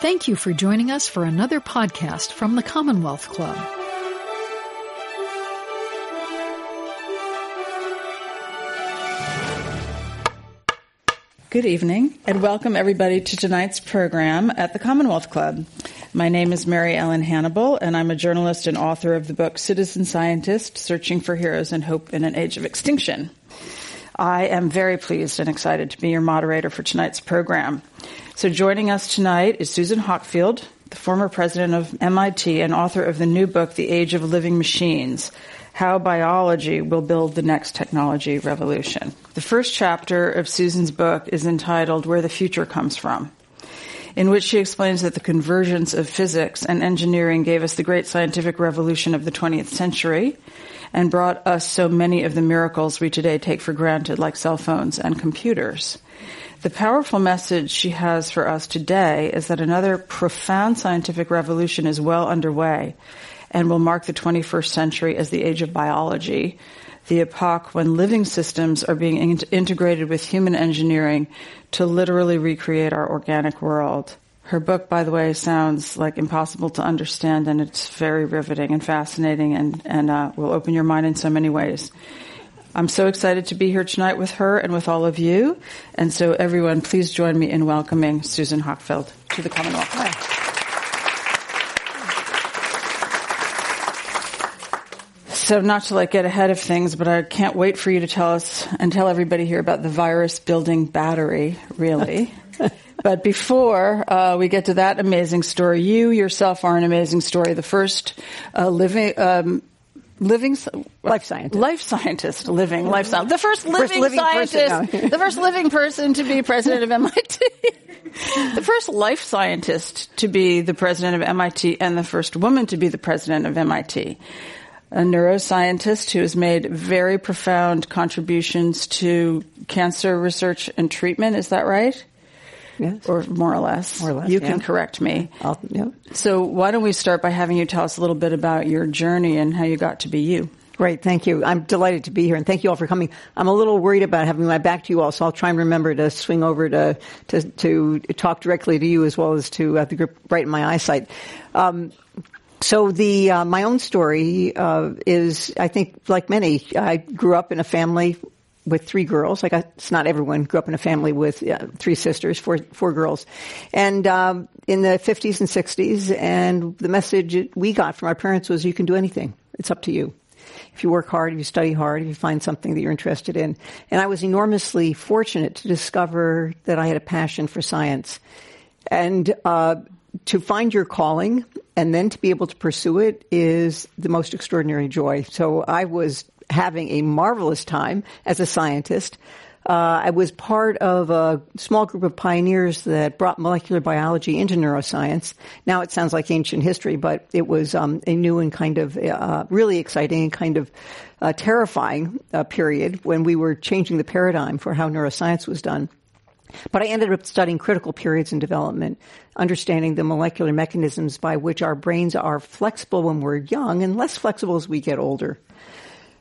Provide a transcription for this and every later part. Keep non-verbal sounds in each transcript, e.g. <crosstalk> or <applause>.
Thank you for joining us for another podcast from the Commonwealth Club. Good evening, and welcome everybody to tonight's program at the Commonwealth Club. My name is Mary Ellen Hannibal, and I'm a journalist and author of the book Citizen Scientist Searching for Heroes and Hope in an Age of Extinction. I am very pleased and excited to be your moderator for tonight's program. So, joining us tonight is Susan Hockfield, the former president of MIT and author of the new book, The Age of Living Machines how biology will build the next technology revolution. The first chapter of Susan's book is entitled Where the Future Comes From, in which she explains that the convergence of physics and engineering gave us the great scientific revolution of the 20th century and brought us so many of the miracles we today take for granted, like cell phones and computers. The powerful message she has for us today is that another profound scientific revolution is well underway and will mark the 21st century as the age of biology, the epoch when living systems are being in- integrated with human engineering to literally recreate our organic world. Her book, by the way, sounds like impossible to understand, and it's very riveting and fascinating, and, and uh, will open your mind in so many ways. I'm so excited to be here tonight with her and with all of you. And so, everyone, please join me in welcoming Susan Hockfield to the Commonwealth. Hi. So not to like get ahead of things, but I can't wait for you to tell us and tell everybody here about the virus building battery, really. <laughs> but before uh, we get to that amazing story, you yourself are an amazing story. The first uh, living. Um, living life scientist, life scientist, living life scientist, the first living, first living scientist, person, no. <laughs> the first living person to be president of MIT, <laughs> the first life scientist to be the president of MIT, and the first woman to be the president of MIT a neuroscientist who has made very profound contributions to cancer research and treatment. Is that right? Yes. Or more or less. More or less. You yeah. can correct me. Yeah. So why don't we start by having you tell us a little bit about your journey and how you got to be you? Great, thank you. I'm delighted to be here, and thank you all for coming. I'm a little worried about having my back to you all, so I'll try and remember to swing over to to, to talk directly to you as well as to uh, the group right in my eyesight. Um, so the uh, my own story uh, is, I think, like many, I grew up in a family with three girls. Like it's not everyone grew up in a family with three sisters, four four girls, and um, in the fifties and sixties, and the message we got from our parents was, "You can do anything. It's up to you." If you work hard, if you study hard, if you find something that you're interested in. And I was enormously fortunate to discover that I had a passion for science. And uh, to find your calling and then to be able to pursue it is the most extraordinary joy. So I was having a marvelous time as a scientist. Uh, I was part of a small group of pioneers that brought molecular biology into neuroscience. Now it sounds like ancient history, but it was um, a new and kind of uh, really exciting and kind of uh, terrifying uh, period when we were changing the paradigm for how neuroscience was done. But I ended up studying critical periods in development, understanding the molecular mechanisms by which our brains are flexible when we're young and less flexible as we get older.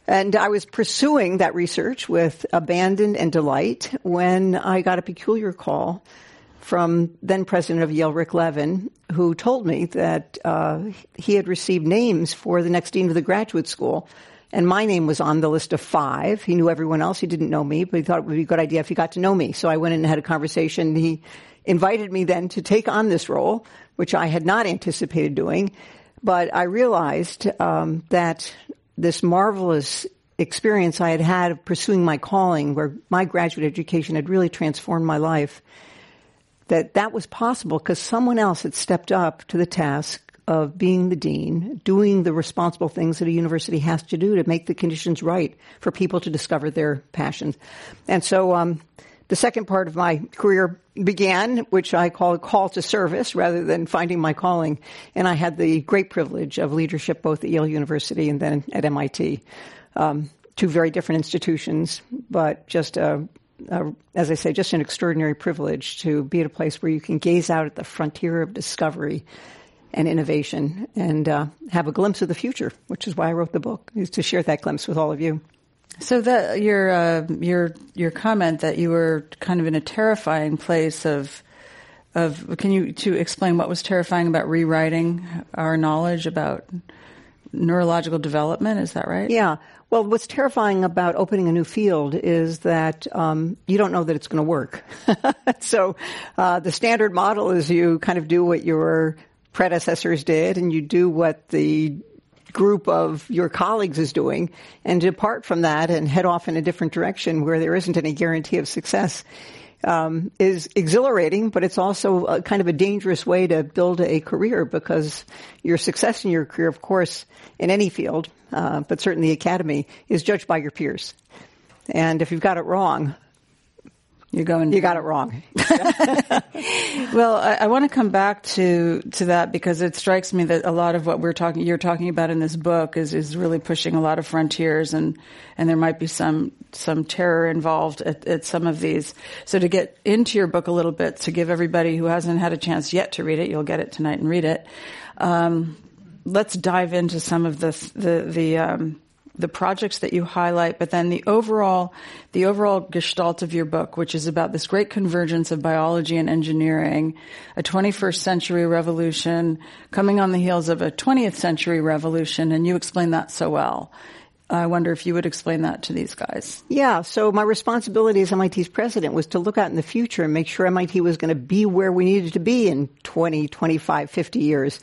And I was pursuing that research with abandon and delight when I got a peculiar call from then president of Yale, Rick Levin, who told me that uh, he had received names for the next dean of the graduate school and my name was on the list of five. He knew everyone else. He didn't know me, but he thought it would be a good idea if he got to know me. So I went in and had a conversation. He invited me then to take on this role, which I had not anticipated doing. But I realized um, that this marvelous experience I had had of pursuing my calling, where my graduate education had really transformed my life, that that was possible because someone else had stepped up to the task of being the dean, doing the responsible things that a university has to do to make the conditions right for people to discover their passions. And so, um, the second part of my career began, which I call a call to service rather than finding my calling. And I had the great privilege of leadership both at Yale University and then at MIT. Um, two very different institutions, but just a, as I say, just an extraordinary privilege to be at a place where you can gaze out at the frontier of discovery and innovation and uh, have a glimpse of the future, which is why I wrote the book, is to share that glimpse with all of you. So that your uh, your your comment that you were kind of in a terrifying place of of can you to explain what was terrifying about rewriting our knowledge about neurological development? Is that right? Yeah. Well, what's terrifying about opening a new field is that um, you don't know that it's going to work. <laughs> so uh, the standard model is you kind of do what your predecessors did, and you do what the group of your colleagues is doing, and depart from that and head off in a different direction where there isn't any guarantee of success um, is exhilarating, but it's also a, kind of a dangerous way to build a career because your success in your career, of course, in any field, uh, but certainly academy, is judged by your peers. And if you've got it wrong, you're going. You got it wrong. <laughs> well, I, I, want to come back to to that because it strikes me that a lot of what we're talking, you're talking about in this book, is is really pushing a lot of frontiers, and and there might be some some terror involved at, at some of these. So to get into your book a little bit, to give everybody who hasn't had a chance yet to read it, you'll get it tonight and read it. Um, let's dive into some of the the the um, the projects that you highlight, but then the overall, the overall gestalt of your book, which is about this great convergence of biology and engineering, a 21st century revolution coming on the heels of a 20th century revolution, and you explain that so well. I wonder if you would explain that to these guys. Yeah, so my responsibility as MIT's president was to look out in the future and make sure MIT was going to be where we needed to be in 20, 25, 50 years.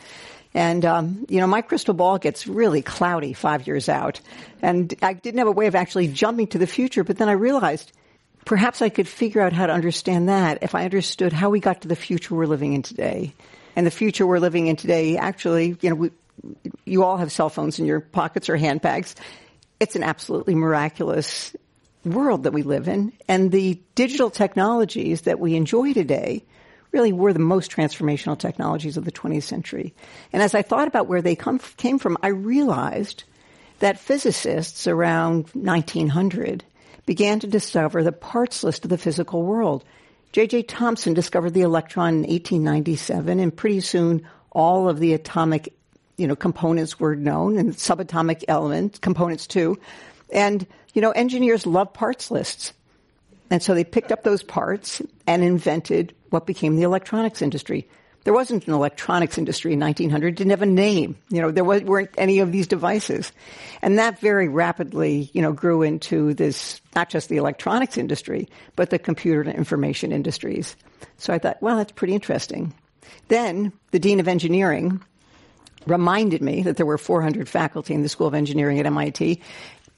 And, um, you know, my crystal ball gets really cloudy five years out. And I didn't have a way of actually jumping to the future, but then I realized perhaps I could figure out how to understand that if I understood how we got to the future we're living in today. And the future we're living in today, actually, you know, we, you all have cell phones in your pockets or handbags. It's an absolutely miraculous world that we live in. And the digital technologies that we enjoy today really were the most transformational technologies of the 20th century. And as I thought about where they come, came from, I realized that physicists around 1900 began to discover the parts list of the physical world. J.J. Thomson discovered the electron in 1897, and pretty soon all of the atomic, you know, components were known, and subatomic elements, components too. And, you know, engineers love parts lists. And so they picked up those parts and invented what became the electronics industry. There wasn't an electronics industry in 1900. Didn't have a name. You know, there weren't any of these devices. And that very rapidly, you know, grew into this, not just the electronics industry, but the computer and information industries. So I thought, well, that's pretty interesting. Then the Dean of Engineering reminded me that there were 400 faculty in the School of Engineering at MIT,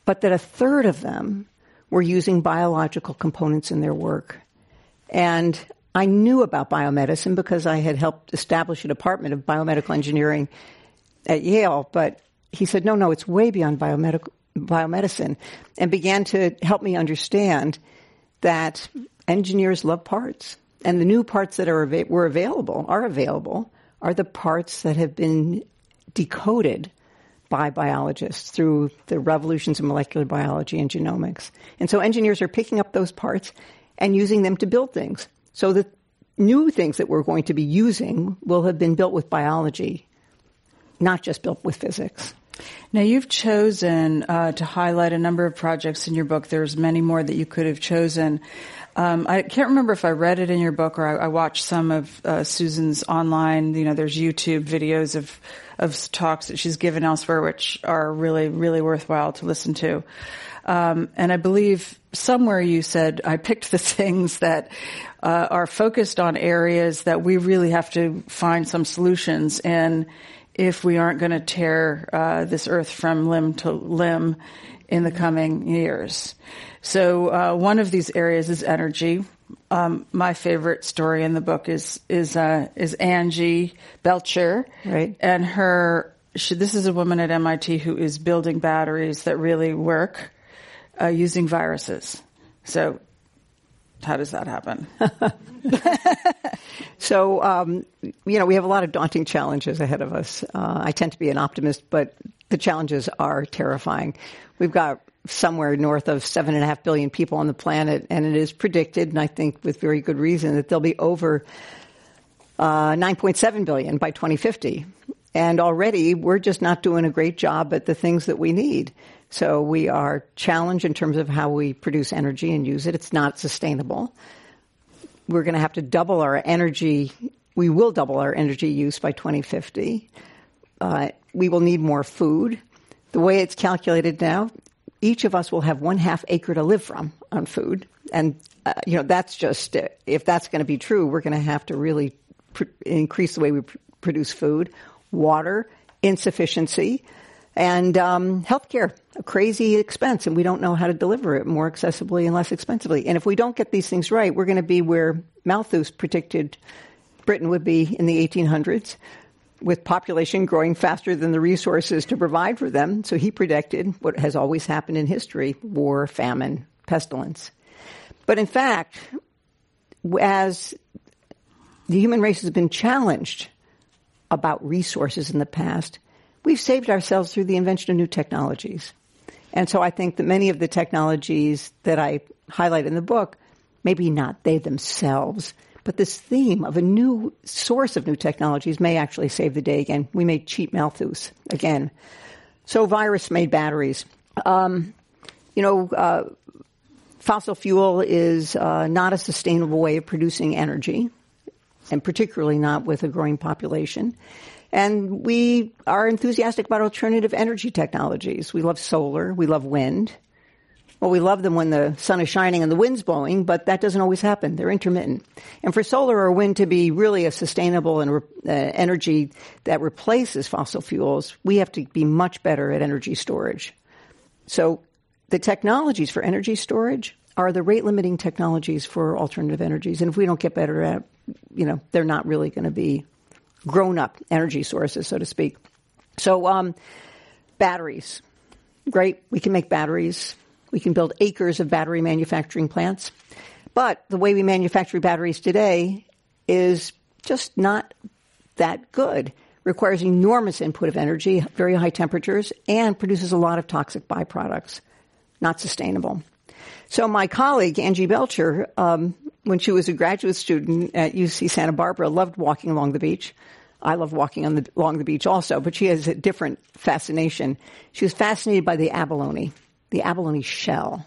but that a third of them were using biological components in their work. And I knew about biomedicine because I had helped establish a department of biomedical engineering at Yale, but he said, no, no, it's way beyond biomedical, biomedicine, and began to help me understand that engineers love parts. And the new parts that are were available, are available, are the parts that have been decoded by biologists through the revolutions in molecular biology and genomics. And so engineers are picking up those parts and using them to build things. So the new things that we're going to be using will have been built with biology, not just built with physics. Now you've chosen uh, to highlight a number of projects in your book. There's many more that you could have chosen. Um, I can't remember if I read it in your book or I, I watched some of uh, Susan's online. You know, there's YouTube videos of of talks that she's given elsewhere, which are really really worthwhile to listen to. Um, and I believe somewhere you said I picked the <laughs> things that uh, are focused on areas that we really have to find some solutions in if we aren't going to tear uh, this earth from limb to limb in the coming years. So uh, one of these areas is energy. Um, my favorite story in the book is is uh, is Angie Belcher, right? And her she, this is a woman at MIT who is building batteries that really work uh, using viruses. So how does that happen? <laughs> so, um, you know, we have a lot of daunting challenges ahead of us. Uh, I tend to be an optimist, but the challenges are terrifying. We've got somewhere north of seven and a half billion people on the planet, and it is predicted, and I think with very good reason, that there'll be over uh, 9.7 billion by 2050. And already we're just not doing a great job at the things that we need. So we are challenged in terms of how we produce energy and use it. It's not sustainable. we're going to have to double our energy. We will double our energy use by 2050. Uh, we will need more food. The way it's calculated now, each of us will have one half acre to live from on food. And, uh, you know, that's just, uh, if that's going to be true, we're going to have to really pr- increase the way we pr- produce food, water, insufficiency, and um, healthcare, a crazy expense, and we don't know how to deliver it more accessibly and less expensively. And if we don't get these things right, we're going to be where Malthus predicted Britain would be in the 1800s, with population growing faster than the resources to provide for them. So he predicted what has always happened in history: war, famine, pestilence. But in fact, as the human race has been challenged about resources in the past, we've saved ourselves through the invention of new technologies. And so I think that many of the technologies that I highlight in the book, maybe not they themselves, but this theme of a new source of new technologies may actually save the day again. We may cheat Malthus again. So virus made batteries. Um, you know, uh, fossil fuel is uh, not a sustainable way of producing energy, and particularly not with a growing population. And we are enthusiastic about alternative energy technologies. We love solar, we love wind. Well, we love them when the sun is shining and the wind's blowing, but that doesn't always happen. They're intermittent. And for solar or wind to be really a sustainable and uh, energy that replaces fossil fuels, we have to be much better at energy storage. So the technologies for energy storage are the rate limiting technologies for alternative energies. And if we don't get better at, you know, they're not really going to be grown up energy sources, so to speak. So, um, batteries. Great. We can make batteries. We can build acres of battery manufacturing plants. But the way we manufacture batteries today is just not that good. Requires enormous input of energy, very high temperatures, and produces a lot of toxic byproducts. Not sustainable. So my colleague, Angie Belcher, um, when she was a graduate student at UC Santa Barbara, loved walking along the beach. I love walking on the, along the beach also, but she has a different fascination. She was fascinated by the abalone, the abalone shell.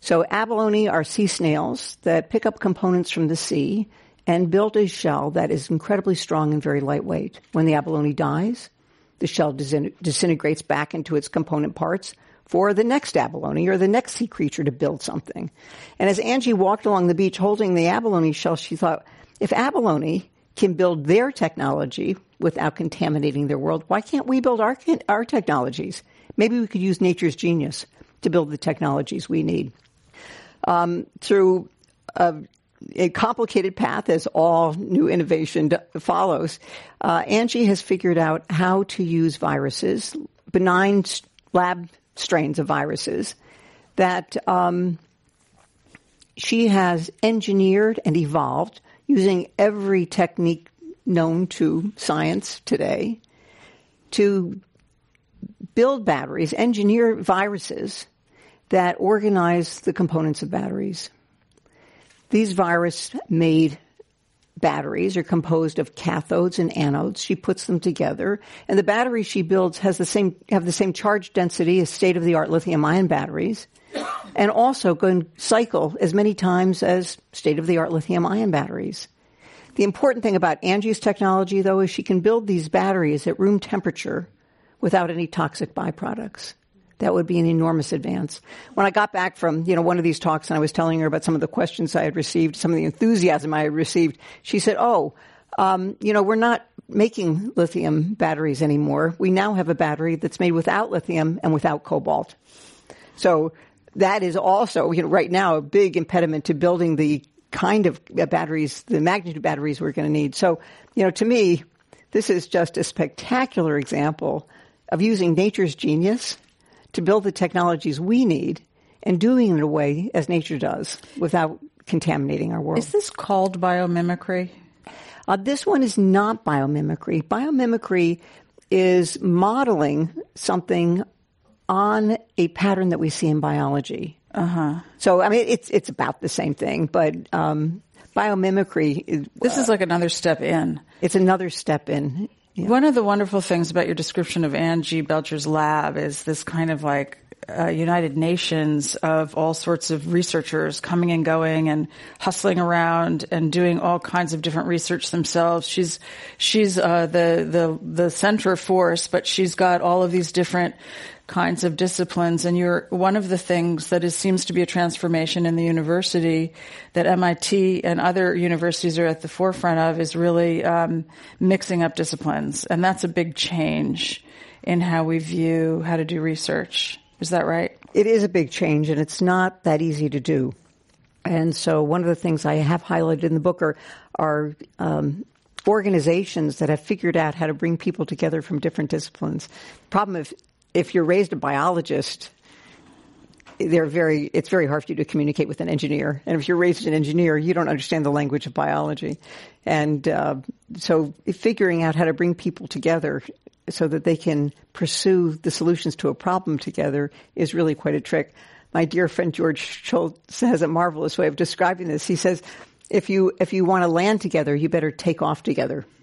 So abalone are sea snails that pick up components from the sea and build a shell that is incredibly strong and very lightweight. When the abalone dies, the shell disintegrates back into its component parts for the next abalone or the next sea creature to build something. And as Angie walked along the beach holding the abalone shell, she thought, if abalone can build their technology without contaminating their world, why can't we build our, our technologies? Maybe we could use nature's genius to build the technologies we need. Um, through a, a, complicated path, as all new innovation follows, uh, Angie has figured out how to use viruses, benign lab strains of viruses that um, she has engineered and evolved using every technique known to science today to build batteries, engineer viruses that organize the components of batteries. These virus made batteries are composed of cathodes and anodes. She puts them together, and the batteries she builds has the same have the same charge density as state of the art lithium ion batteries, and also can cycle as many times as state of the art lithium ion batteries. The important thing about Angie's technology, though, is she can build these batteries at room temperature without any toxic byproducts. That would be an enormous advance. When I got back from, you know, one of these talks and I was telling her about some of the questions I had received, some of the enthusiasm I had received, she said, oh, um, you know, we're not making lithium batteries anymore. We now have a battery that's made without lithium and without cobalt. So that is also, you know, right now a big impediment to building the kind of batteries, the magnitude batteries we're going to need. So, you know, to me, this is just a spectacular example of using nature's genius to build the technologies we need and doing it in a way as nature does without contaminating our world. Is this called biomimicry? Uh, this one is not biomimicry. Biomimicry is modeling something on a pattern that we see in biology. Uh-huh. So, I mean, it's it's about the same thing, but um, biomimicry. Is, this uh, is like another step in. It's another step in. Yeah. One of the wonderful things about your description of Angie Belcher's lab is this kind of like uh, United Nations of all sorts of researchers coming and going and hustling around and doing all kinds of different research themselves. She's she's uh, the the the center force, but she's got all of these different kinds of disciplines. And you're one of the things that is, seems to be a transformation in the university that MIT and other universities are at the forefront of is really um, mixing up disciplines, and that's a big change in how we view how to do research. Is that right? It is a big change, and it's not that easy to do. And so, one of the things I have highlighted in the book are, are um, organizations that have figured out how to bring people together from different disciplines. Problem if if you're raised a biologist, they're very it's very hard for you to communicate with an engineer and if you're raised an engineer you don't understand the language of biology and uh, so figuring out how to bring people together so that they can pursue the solutions to a problem together is really quite a trick. My dear friend george Shultz has a marvelous way of describing this. He says if you if you want to land together you better take off together. <laughs>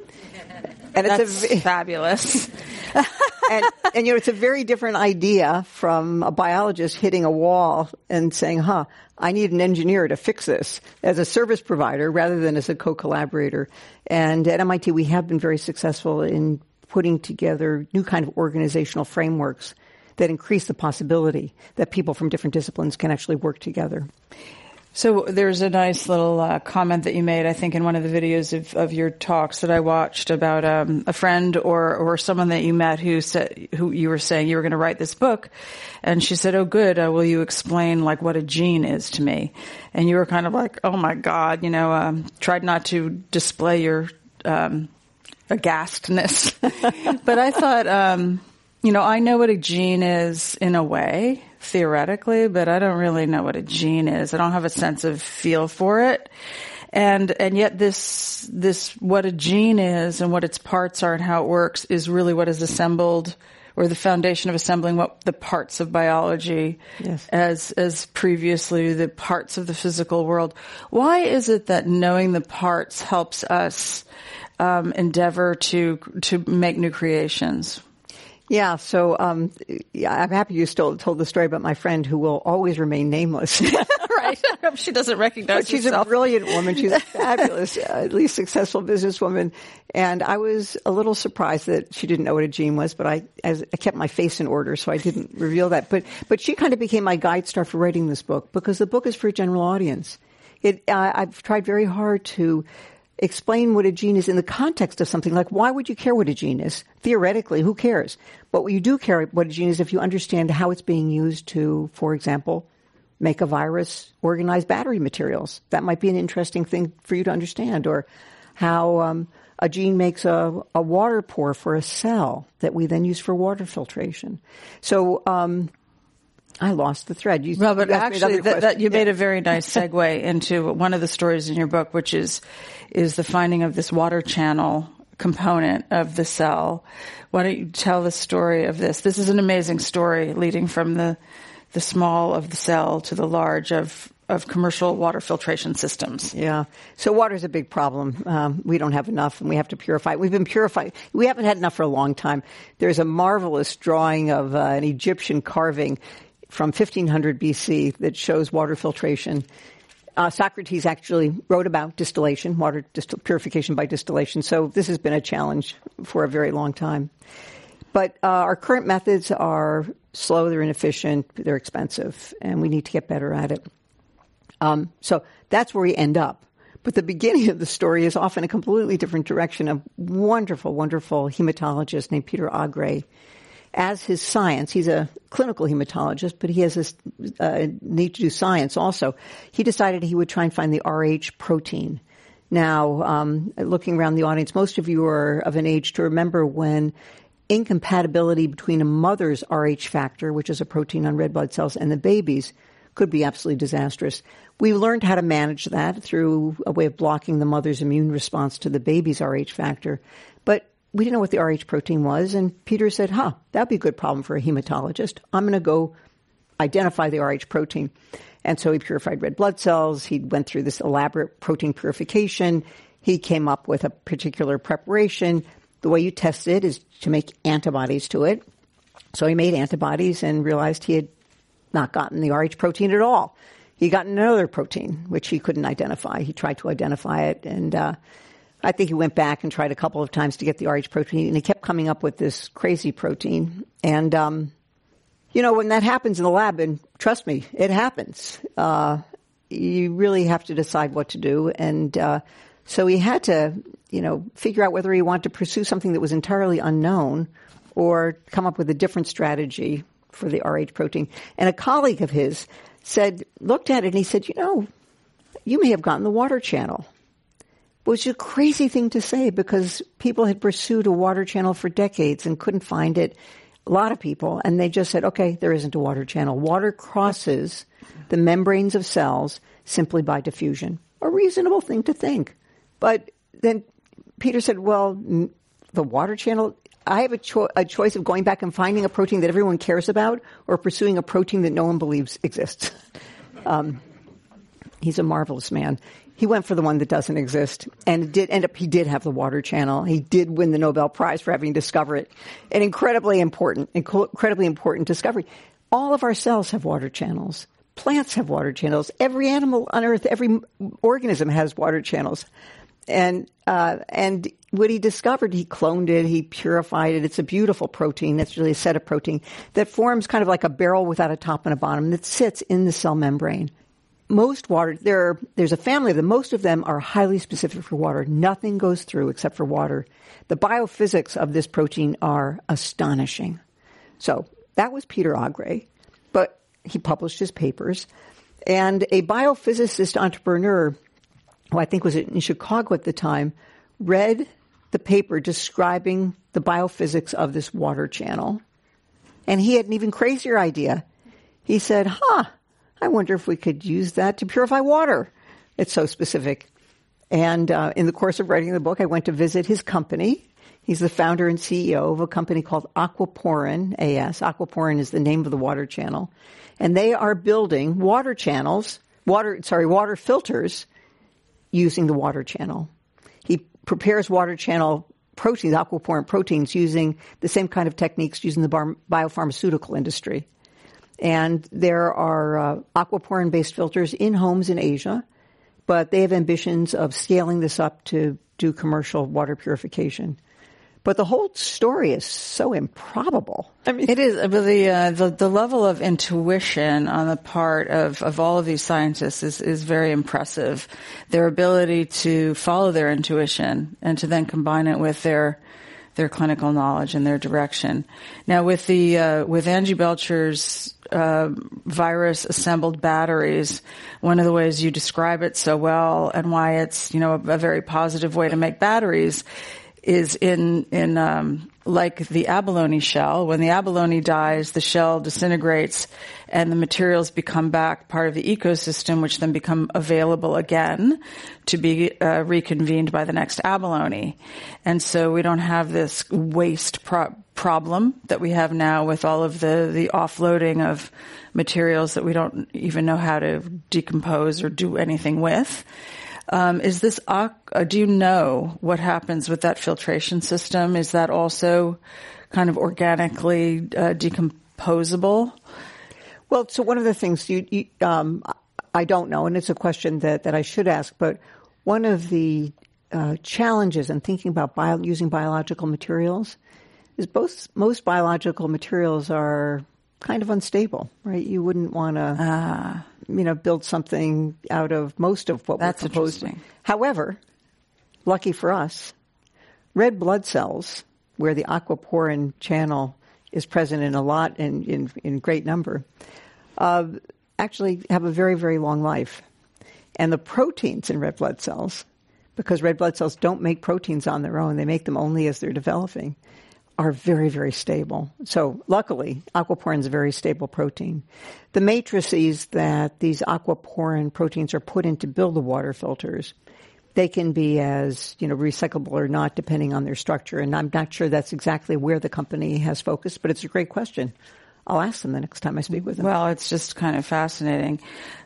And That's it's a, fabulous. <laughs> And, and, you know, it's a very different idea from a biologist hitting a wall and saying, huh, I need an engineer to fix this as a service provider rather than as a co-collaborator. And at MIT, we have been very successful in putting together new kind of organizational frameworks that increase the possibility that people from different disciplines can actually work together. So there's a nice little uh, comment that you made, I think, in one of the videos of, of your talks that I watched about um, a friend or or someone that you met who said who you were saying you were going to write this book, and she said, "Oh, good. Uh, will you explain like what a gene is to me?" And you were kind of like, "Oh my God," you know, um, tried not to display your um, aghastness, <laughs> but I thought, um, you know, I know what a gene is in a way theoretically, but I don't really know what a gene is. I don't have a sense of feel for it. And, and yet this, this, what a gene is and what its parts are and how it works is really what is assembled or the foundation of assembling what the parts of biology yes. as, as previously the parts of the physical world. Why is it that knowing the parts helps us, um, endeavor to, to make new creations? Yeah, so um, yeah, I'm happy you still told the story about my friend who will always remain nameless. <laughs> right. she doesn't recognize but she's herself. a brilliant woman. She's a <laughs> fabulous, uh, at least successful businesswoman. And I was a little surprised that she didn't know what a gene was, but I, as, I kept my face in order, so I didn't reveal that. But, but she kind of became my guide star for writing this book because the book is for a general audience. It, I've tried very hard to explain what a gene is in the context of something like why would you care what a gene is? Theoretically, who cares? But what you do care what a gene is if you understand how it's being used to, for example, make a virus organize battery materials. That might be an interesting thing for you to understand. Or how um, a gene makes a, a water pore for a cell that we then use for water filtration. So um, I lost the thread. You, well, but you actually, that, that, you yeah. made a very nice segue <laughs> into one of the stories in your book, which is is the finding of this water channel component of the cell. Why don't you tell the story of this? This is an amazing story, leading from the the small of the cell to the large of of commercial water filtration systems. Yeah. So water is a big problem. Um, we don't have enough, and we have to purify. We've been purifying. We haven't had enough for a long time. There's a marvelous drawing of uh, an Egyptian carving from 1500 BC that shows water filtration. Uh, Socrates actually wrote about distillation, water purification by distillation. So this has been a challenge for a very long time. But uh, our current methods are slow, they're inefficient, they're expensive, and we need to get better at it. Um, so that's where we end up. But the beginning of the story is often a completely different direction. A wonderful, wonderful hematologist named Peter Agre as his science, he's a clinical hematologist, but he has this uh, need to do science also. He decided he would try and find the Rh protein. Now, um, looking around the audience, most of you are of an age to remember when incompatibility between a mother's Rh factor, which is a protein on red blood cells, and the baby's could be absolutely disastrous. We learned how to manage that through a way of blocking the mother's immune response to the baby's Rh factor. We didn't know what the Rh protein was, and Peter said, huh, that'd be a good problem for a hematologist. I'm going to go identify the Rh protein. And so he purified red blood cells. He went through this elaborate protein purification. He came up with a particular preparation. The way you test it is to make antibodies to it. So he made antibodies and realized he had not gotten the Rh protein at all. He got another protein, which he couldn't identify. He tried to identify it, and uh, I think he went back and tried a couple of times to get the Rh protein, and he kept coming up with this crazy protein. And um, you know, when that happens in the lab, and trust me, it happens. Uh, you really have to decide what to do, and uh, so he had to, you know, figure out whether he wanted to pursue something that was entirely unknown, or come up with a different strategy for the Rh protein. And a colleague of his said, looked at it and he said, you know, you may have gotten the water channel. Which is a crazy thing to say because people had pursued a water channel for decades and couldn't find it. A lot of people, and they just said, okay, there isn't a water channel. Water crosses the membranes of cells simply by diffusion. A reasonable thing to think. But then Peter said, well, the water channel, I have a, cho- a, choice of going back and finding a protein that everyone cares about or pursuing a protein that no one believes exists. <laughs> Um, he's a marvelous man. He went for the one that doesn't exist, and did end up. He did have the water channel. He did win the Nobel Prize for having discovered it. An incredibly important, incredibly important discovery. All of our cells have water channels. Plants have water channels. Every animal on Earth, every organism has water channels and uh, and what he discovered, he cloned it, he purified it. It's a beautiful protein. It's really a set of protein that forms kind of like a barrel without a top and a bottom that sits in the cell membrane. Most water, there are, there's a family of them. Most of them are highly specific for water. Nothing goes through except for water. The biophysics of this protein are astonishing. So that was Peter Agre, but he published his papers. And a biophysicist entrepreneur who I think was in Chicago at the time, read the paper describing the biophysics of this water channel. And he had an even crazier idea. He said, huh, I wonder if we could use that to purify water. It's so specific. And uh, in the course of writing the book, I went to visit his company. He's the founder and CEO of a company called Aquaporin AS. Aquaporin is the name of the water channel. And they are building water channels, water, sorry, water filters using the water channel. He prepares water channel proteins, aquaporin proteins, using the same kind of techniques used in the biopharmaceutical industry. And there are uh, aquaporin based filters in homes in Asia, but they have ambitions of scaling this up to do commercial water purification. But the whole story is so improbable. I mean, it is. But the, uh, the the level of intuition on the part of, of all of these scientists is is very impressive. Their ability to follow their intuition and to then combine it with their their clinical knowledge and their direction. Now, with the uh, with Angie Belcher's uh, virus assembled batteries, one of the ways you describe it so well and why it's you know a, a very positive way to make batteries is in in um, like the abalone shell. When the abalone dies, the shell disintegrates, and the materials become back part of the ecosystem, which then become available again to be uh, reconvened by the next abalone. And so we don't have this waste pro- problem that we have now with all of the the offloading of materials that we don't even know how to decompose or do anything with. Um, is this, uh, do you know what happens with that filtration system? Is that also kind of organically uh, decomposable? Well, so one of the things you, you um, I don't know, and it's a question that, that I should ask, but one of the uh, challenges in thinking about bio, using biological materials is both most biological materials are kind of unstable, right? You wouldn't want to, uh, you know, build something out of most of what That's we're proposing. However, lucky for us, red blood cells, where the aquaporin channel is present in a lot and in, in great number, uh, actually have a very, very long life. And the proteins in red blood cells, because red blood cells don't make proteins on their own, they make them only as they're developing are very, very stable. So luckily, aquaporin is a very stable protein. The matrices that these aquaporin proteins are put in to build the water filters, they can be as, you know, recyclable or not depending on their structure. And I'm not sure that's exactly where the company has focused, but it's a great question. I'll ask them the next time I speak with them. Well, it's just kind of fascinating.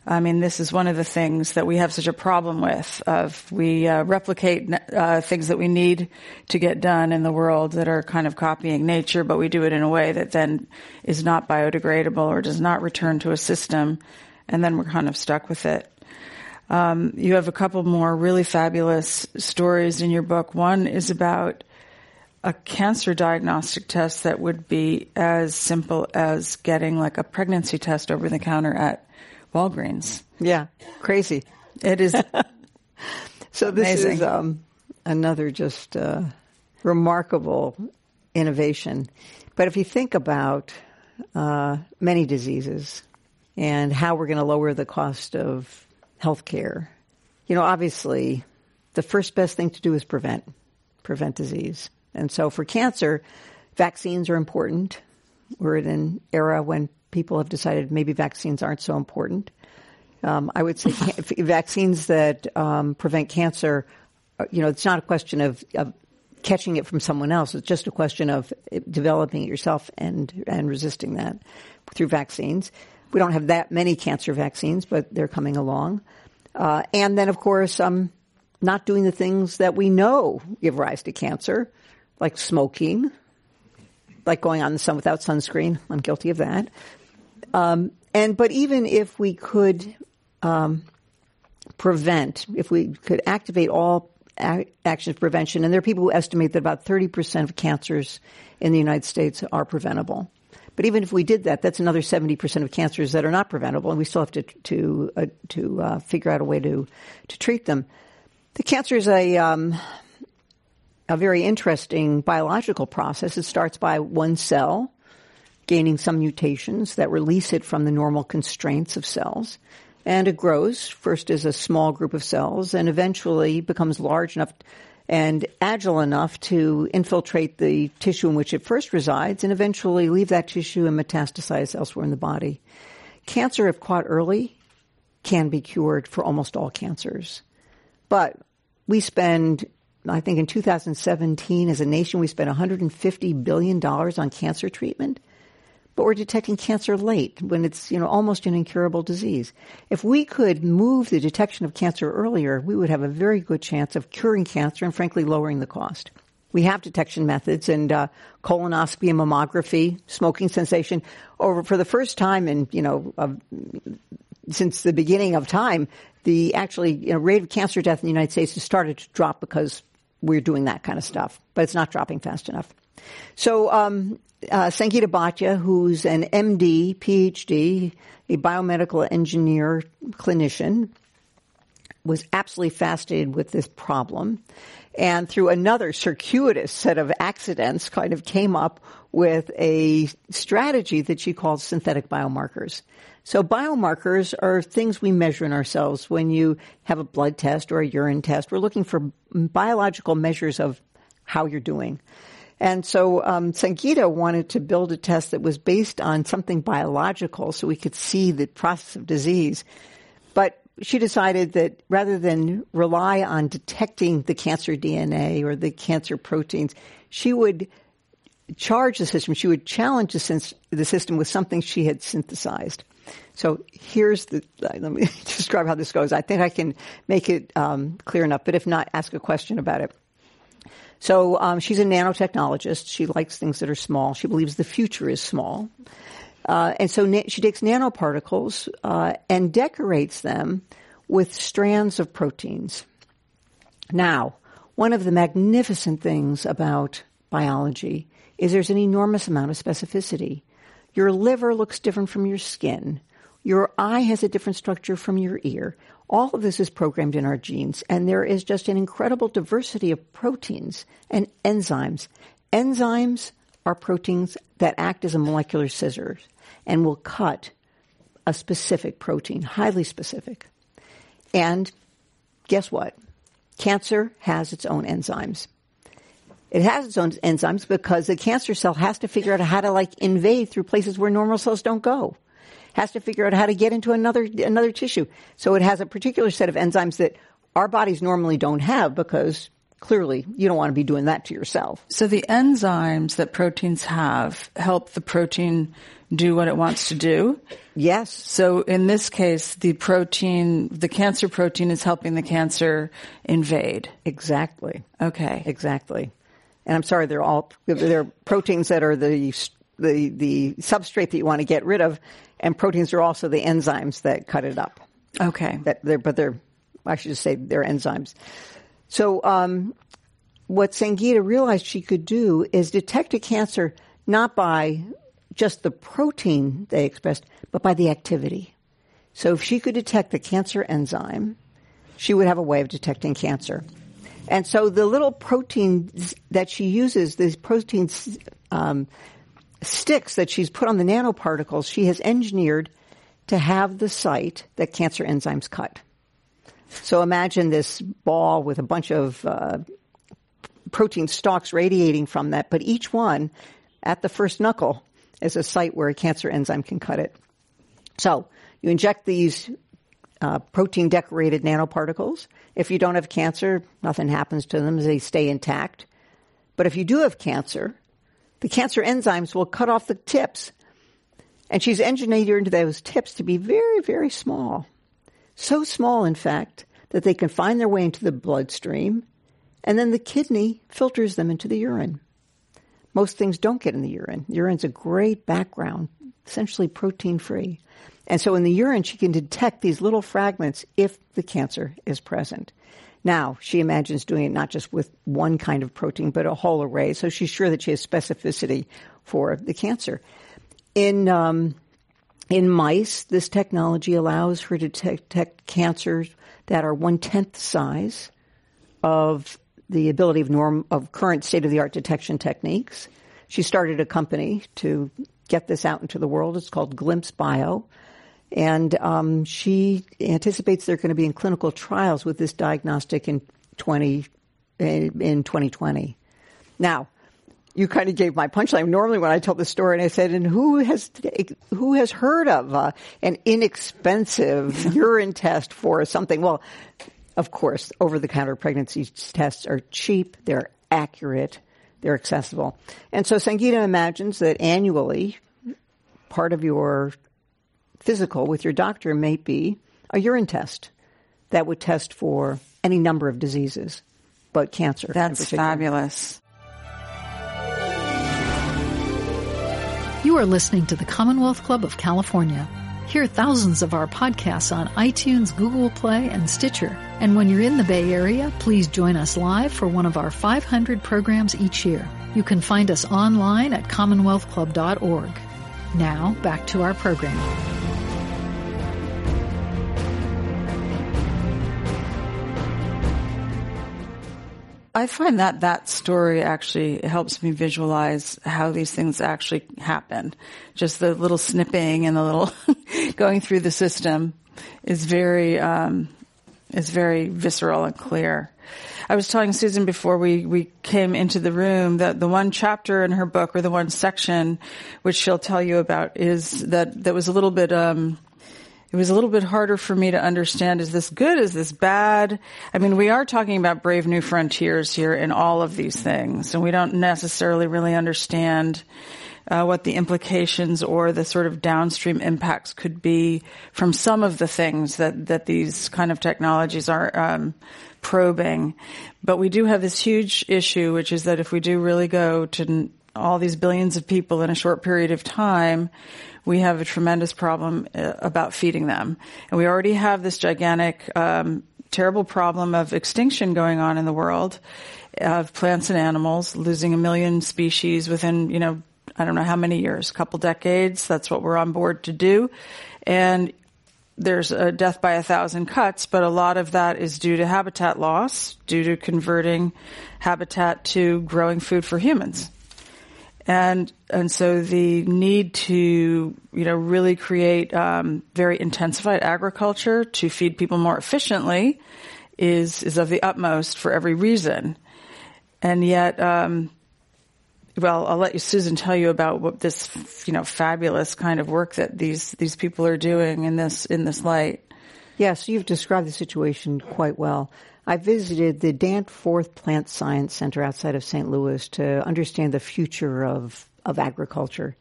I mean, this is one of the things that we have such a problem with. Of we uh, replicate uh, things that we need to get done in the world that are kind of copying nature, but we do it in a way that then is not biodegradable or does not return to a system, and then we're kind of stuck with it. Um, you have a couple more really fabulous stories in your book. One is about a cancer diagnostic test that would be as simple as getting like a pregnancy test over the counter at Walgreens. Yeah, crazy. It is. <laughs> so this amazing. is um, another just uh, remarkable innovation. But if you think about uh, many diseases and how we're going to lower the cost of health care, you know, obviously the first best thing to do is prevent, prevent disease. And so for cancer, vaccines are important. We're in an era when people have decided maybe vaccines aren't so important. Um, I would say <laughs> vaccines that um, prevent cancer, uh, you know, it's not a question of, of, catching it from someone else. It's just a question of developing it yourself and and resisting that through vaccines. We don't have that many cancer vaccines, but they're coming along. Uh, and then, of course, um, not doing the things that we know give rise to cancer like smoking, like going on the sun without sunscreen. I'm guilty of that. Um, and but even if we could um, prevent, if we could activate all a- actions prevention, and there are people who estimate that about 30% of cancers in the United States are preventable. But even if we did that, that's another 70% of cancers that are not preventable, and we still have to to uh, to uh, figure out a way to to treat them. The cancer is a um, a very interesting biological process. It starts by one cell gaining some mutations that release it from the normal constraints of cells. And it grows first as a small group of cells and eventually becomes large enough and agile enough to infiltrate the tissue in which it first resides and eventually leave that tissue and metastasize elsewhere in the body. Cancer, if caught early, can be cured for almost all cancers. But we spend I think in 2017, as a nation, we spent $150 billion on cancer treatment, but we're detecting cancer late when it's, you know, almost an incurable disease. If we could move the detection of cancer earlier, we would have a very good chance of curing cancer and, frankly, lowering the cost. We have detection methods and uh, colonoscopy and mammography, smoking cessation. Over for the first time in you know uh, since the beginning of time, the actually you know, rate of cancer death in the United States has started to drop because we're doing that kind of stuff, but it's not dropping fast enough. So, um, uh, Bhatia, who's an MD, PhD, a biomedical engineer, clinician, was absolutely fascinated with this problem. And through another circuitous set of accidents, kind of came up with a strategy that she called synthetic biomarkers. So biomarkers are things we measure in ourselves. When you have a blood test or a urine test, we're looking for biological measures of how you're doing. And so um, Sangeeta wanted to build a test that was based on something biological so we could see the process of disease. But she decided that rather than rely on detecting the cancer DNA or the cancer proteins, she would charge the system, she would challenge the, the system with something she had synthesized. So here's the, <laughs> let me <laughs> describe how this goes. I think I can make it um, clear enough, but if not, ask a question about it. So um, she's a nanotechnologist. She likes things that are small. She believes the future is small. Uh, and so na- she takes nanoparticles uh, and decorates them with strands of proteins. Now, one of the magnificent things about biology is there's an enormous amount of specificity. Your liver looks different from your skin. Your eye has a different structure from your ear. All of this is programmed in our genes, and there is just an incredible diversity of proteins and enzymes. Enzymes are proteins that act as a molecular scissors and will cut a specific protein, highly specific. And guess what? Cancer has its own enzymes. It has its own enzymes because the cancer cell has to figure out how to like invade through places where normal cells don't go. Has to figure out how to get into another another tissue. So it has a particular set of enzymes that our bodies normally don't have because clearly you don't want to be doing that to yourself. So the enzymes that proteins have help the protein do what it wants to do. Yes. So in this case, the protein, the cancer protein is helping the cancer invade. Exactly. Okay. Exactly. And I'm sorry, they're all they're proteins that are the the the substrate that you want to get rid of, and proteins are also the enzymes that cut it up. Okay. That they're but they're I should just say they're enzymes. So um, what Sangeeta realized she could do is detect a cancer not by just the protein they expressed, but by the activity. So if she could detect the cancer enzyme, she would have a way of detecting cancer. And so the little proteins that she uses, these protein um, sticks that she's put on the nanoparticles, she has engineered to have the site that cancer enzymes cut. So imagine this ball with a bunch of uh, protein stalks radiating from that, but each one at the first knuckle is a site where a cancer enzyme can cut it. So you inject these uh, protein decorated nanoparticles. If you don't have cancer, nothing happens to them; they stay intact. But if you do have cancer, the cancer enzymes will cut off the tips. And she's engineered those tips to be very, very small. So small, in fact, that they can find their way into the bloodstream, and then the kidney filters them into the urine. Most things don't get in the urine. Urine's a great background, essentially protein free. And so in the urine, she can detect these little fragments if the cancer is present. Now, she imagines doing it not just with one kind of protein, but a whole array. So she's sure that she has specificity for the cancer. In um, in mice, this technology allows her to detect cancers that are one tenth size of the ability of norm of current state of the art detection techniques. She started a company to get this out into the world. It's called Glimpse Bio. And um, she anticipates they're going to be in clinical trials with this diagnostic in 20 in 2020. Now, you kind of gave my punchline. Normally, when I tell the story, and I said, "And who has who has heard of uh, an inexpensive <laughs> urine test for something?" Well, of course, over-the-counter pregnancy tests are cheap. They're accurate. They're accessible. And so Sangeeta imagines that annually, part of your physical with your doctor may be a urine test that would test for any number of diseases, but cancer. That's fabulous. You are listening to the Commonwealth Club of California. Hear thousands of our podcasts on iTunes, Google Play, and Stitcher. And when you're in the Bay Area, please join us live for one of our 500 programs each year. You can find us online at commonwealthclub.org. Now, back to our program. I find that that story actually helps me visualize how these things actually happen. Just the little snipping and the little <laughs> going through the system is very um, is very visceral and clear. I was telling Susan before we, we came into the room that the one chapter in her book or the one section which she'll tell you about is that that was a little bit um, it was a little bit harder for me to understand is this good is this bad? I mean we are talking about brave new frontiers here in all of these things and we don't necessarily really understand uh, what the implications or the sort of downstream impacts could be from some of the things that that these kind of technologies are um, probing. But we do have this huge issue which is that if we do really go to all these billions of people in a short period of time we have a tremendous problem uh, about feeding them. And we already have this gigantic, um, terrible problem of extinction going on in the world of plants and animals, losing a million species within, you know, I don't know how many years, a couple decades. That's what we're on board to do. And there's a death by a thousand cuts, but a lot of that is due to habitat loss, due to converting habitat to growing food for humans. And and so the need to you know really create um, very intensified agriculture to feed people more efficiently is is of the utmost for every reason. And yet, um, well, I'll let you, Susan, tell you about what this you know fabulous kind of work that these these people are doing in this in this light. Yes, you've described the situation quite well. I visited the Danforth Plant Science Center outside of St. Louis to understand the future of, of agriculture.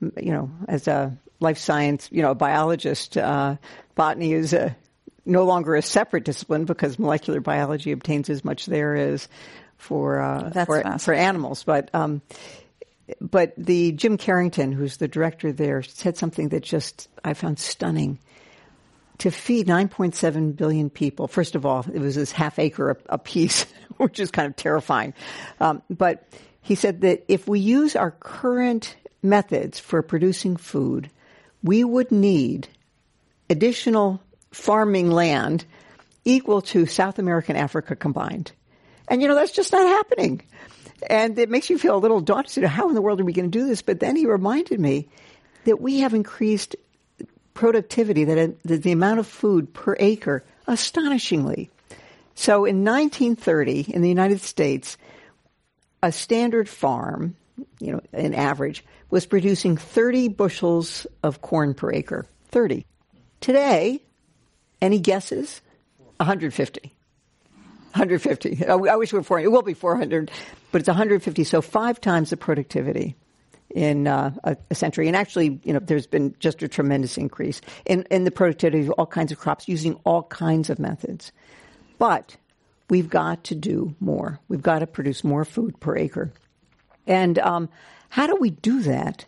You know, as a life science, you know, a biologist, uh, botany is a, no longer a separate discipline because molecular biology obtains as much there as for uh, for, for, animals. But um, but the Jim Carrington, who's the director there, said something that just I found stunning to feed 9.7 billion people, first of all, it was this half acre a, piece, <laughs> which is kind of terrifying. Um, but he said that if we use our current methods for producing food, we would need additional farming land equal to South America and Africa combined. And you know, that's just not happening. And it makes you feel a little daunted. How in the world are we going to do this? But then he reminded me that we have increased productivity, that the amount of food per acre, astonishingly. So in 1930, in the United States, a standard farm, you know, an average, was producing 30 bushels of corn per acre. 30. Today, any guesses? 150. 150. I wish it were 400. It will be 400, but it's 150. So five times the productivity in uh, a, a, century. And actually, you know, there's been just a tremendous increase in, in the productivity of all kinds of crops using all kinds of methods. But we've got to do more. We've got to produce more food per acre. And um, how do we do that?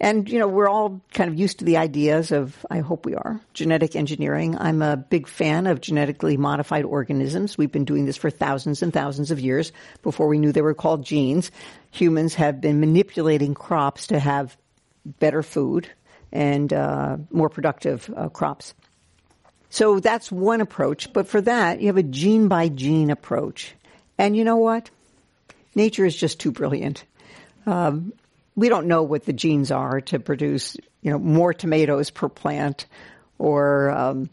And, you know, we're all kind of used to the ideas of, I hope we are, genetic engineering. I'm a big fan of genetically modified organisms. We've been doing this for thousands and thousands of years before we knew they were called genes. Humans have been manipulating crops to have better food and uh, more productive uh, crops. So that's one approach. But for that, you have a gene by gene approach. And you know what? Nature is just too brilliant. Um, we don't know what the genes are to produce, you know, more tomatoes per plant or, um,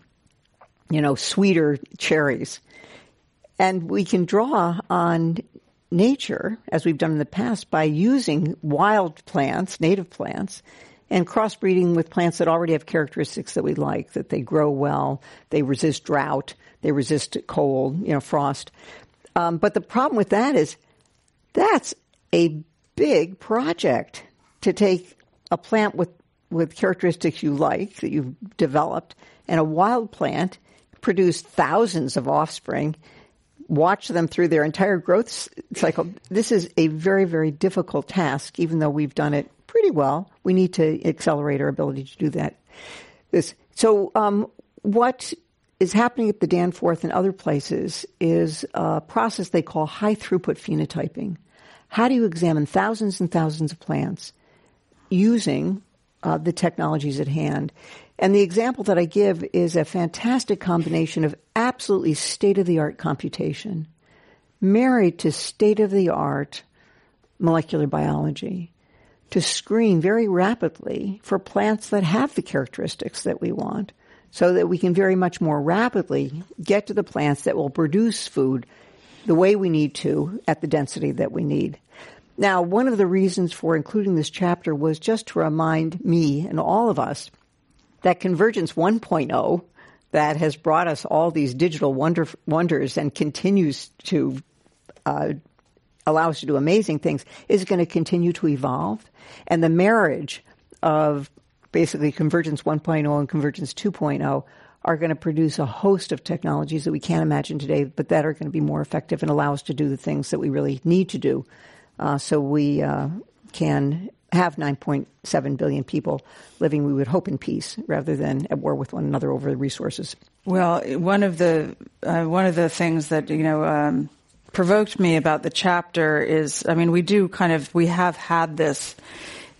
you know, sweeter cherries. And we can draw on nature, as we've done in the past, by using wild plants, native plants, and crossbreeding with plants that already have characteristics that we like, that they grow well, they resist drought, they resist cold, you know, frost. Um, but the problem with that is that's a big project to take a plant with, with characteristics you like that you've developed and a wild plant, produce thousands of offspring, watch them through their entire growth cycle. This is a very, very difficult task, even though we've done it pretty well. We need to accelerate our ability to do that. This, so, um, what is happening at the Danforth and other places is a process they call high throughput phenotyping. How do you examine thousands and thousands of plants using uh, the technologies at hand? And the example that I give is a fantastic combination of absolutely state of the art computation married to state of the art molecular biology to screen very rapidly for plants that have the characteristics that we want so that we can very much more rapidly get to the plants that will produce food the way we need to at the density that we need. Now, one of the reasons for including this chapter was just to remind me and all of us that Convergence 1.0 that has brought us all these digital wonder, wonders and continues to uh, allow us to do amazing things is going to continue to evolve. And the marriage of basically Convergence 1.0 and Convergence 2.0 are going to produce a host of technologies that we can't imagine today, but that are going to be more effective and allow us to do the things that we really need to do uh, so we uh, can have 9.7 billion people living, we would hope, in peace rather than at war with one another over the resources. Well, one of the uh, one of the things that you know um, provoked me about the chapter is, I mean, we do kind of we have had this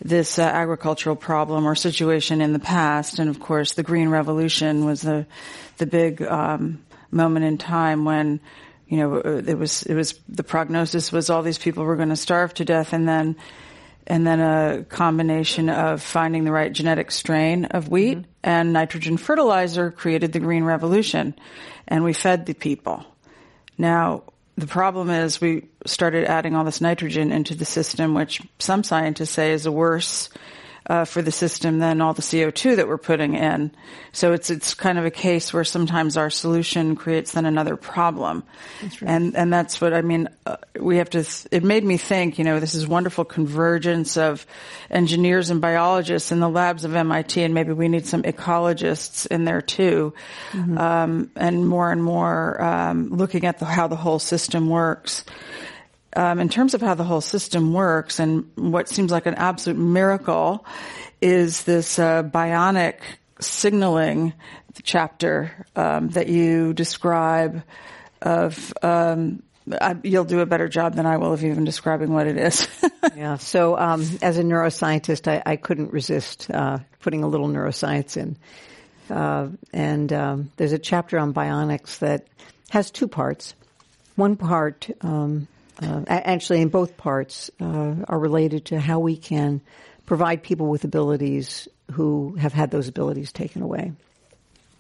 this uh, agricultural problem or situation in the past, and of course, the Green Revolution was the the big um, moment in time when you know it was it was the prognosis was all these people were going to starve to death, and then and then a combination of finding the right genetic strain of wheat mm-hmm. and nitrogen fertilizer created the Green Revolution, and we fed the people. Now the problem is we started adding all this nitrogen into the system, which some scientists say is a worse uh, for the system than all the CO2 that we're putting in. So it's it's kind of a case where sometimes our solution creates then another problem, right. and and that's what I mean. Uh, we have to. Th- it made me think. You know, this is wonderful convergence of engineers and biologists in the labs of MIT, and maybe we need some ecologists in there too, mm-hmm. um, and more and more um, looking at the, how the whole system works um, in terms of how the whole system works and what seems like an absolute miracle is this uh, bionic signaling chapter um, that you describe of um, I, you'll do a better job than I will of even describing what it is. <laughs> yeah. So, um, as a neuroscientist, I, I couldn't resist uh, putting a little neuroscience in. Uh, and um, there's a chapter on bionics that has two parts. One part um, uh, actually, in both parts, uh, are related to how we can provide people with abilities who have had those abilities taken away.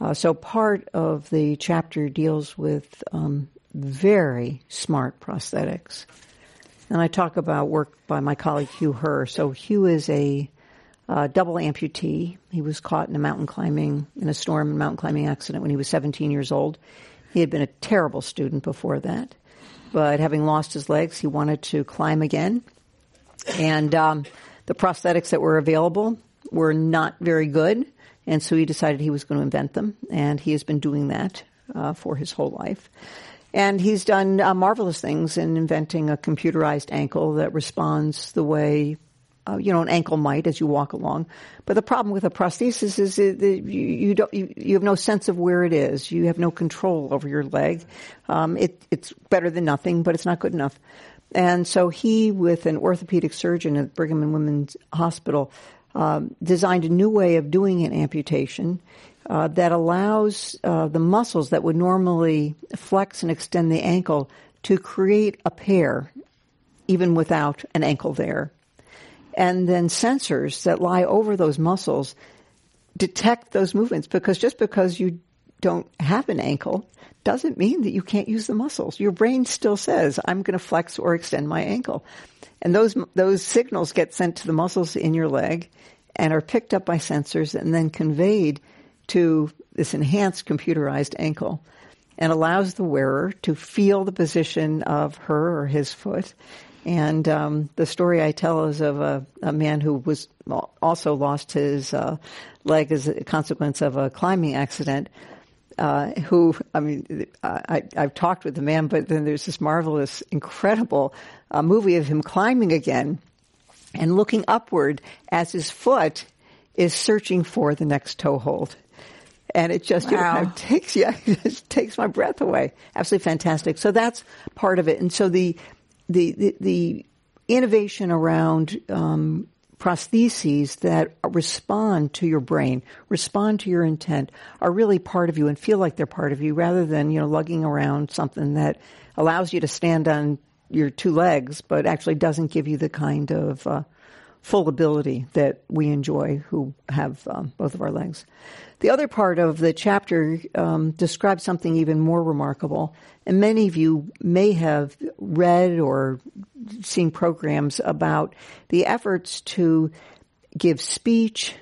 Uh, so, part of the chapter deals with um, very smart prosthetics. And I talk about work by my colleague Hugh Herr. So, Hugh is a uh, double amputee. He was caught in a mountain climbing, in a storm and mountain climbing accident when he was 17 years old. He had been a terrible student before that but having lost his legs, he wanted to climb again. And um, the prosthetics that were available were not very good, and so he decided he was going to invent them, and he has been doing that uh, for his whole life. And he's done uh, marvelous things in inventing a computerized ankle that responds the way uh, you know, an ankle might as you walk along. But the problem with a prosthesis is that you, don't, you, you, have no sense of where it is. You have no control over your leg. Um, it, it's better than nothing, but it's not good enough. And so he, with an orthopedic surgeon at Brigham and Women's Hospital, um, designed a new way of doing an amputation uh, that allows uh, the muscles that would normally flex and extend the ankle to create a pair, even without an ankle there and then sensors that lie over those muscles detect those movements because just because you don't have an ankle doesn't mean that you can't use the muscles. Your brain still says, I'm going to flex or extend my ankle. And those, those signals get sent to the muscles in your leg and are picked up by sensors and then conveyed to this enhanced computerized ankle and allows the wearer to feel the position of her or his foot and um, the story I tell is of a, a man who was also lost his uh, leg as a consequence of a climbing accident. Uh, who, I mean, I, have talked with the man, but then there's this marvelous, incredible uh, movie of him climbing again and looking upward as his foot is searching for the next toe hold. And it just wow. you know, <laughs> takes yeah, <laughs> it takes my breath away. Absolutely fantastic. So that's part of it. And so the the, the, innovation around um, prostheses that respond to your brain, respond to your intent, are really part of you and feel like they're part of you rather than, you know, lugging around something that allows you to stand on your two legs but actually doesn't give you the kind of uh, full ability that we enjoy who have um, both of our legs. The other part of the chapter um, describes something even more remarkable, and many of you may have read or seen programs about the efforts to give speech,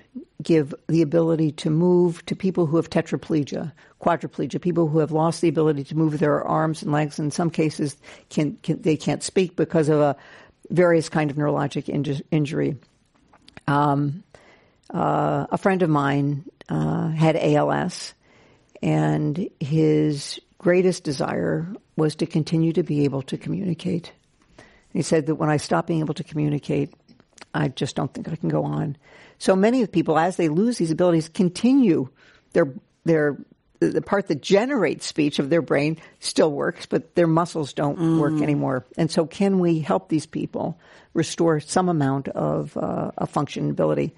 give the ability to move to people who have tetraplegia, quadriplegia, people who have lost the ability to move their arms and legs. In some cases, can, can they can't speak because of a various kind of neurologic inju- injury. Um, uh, a friend of mine uh, had ALS, and his greatest desire was to continue to be able to communicate. He said that when I stop being able to communicate, I just don't think I can go on. So many of people, as they lose these abilities, continue their their the part that generates speech of their brain still works, but their muscles don't mm. work anymore. And so, can we help these people restore some amount of, uh, of functionability?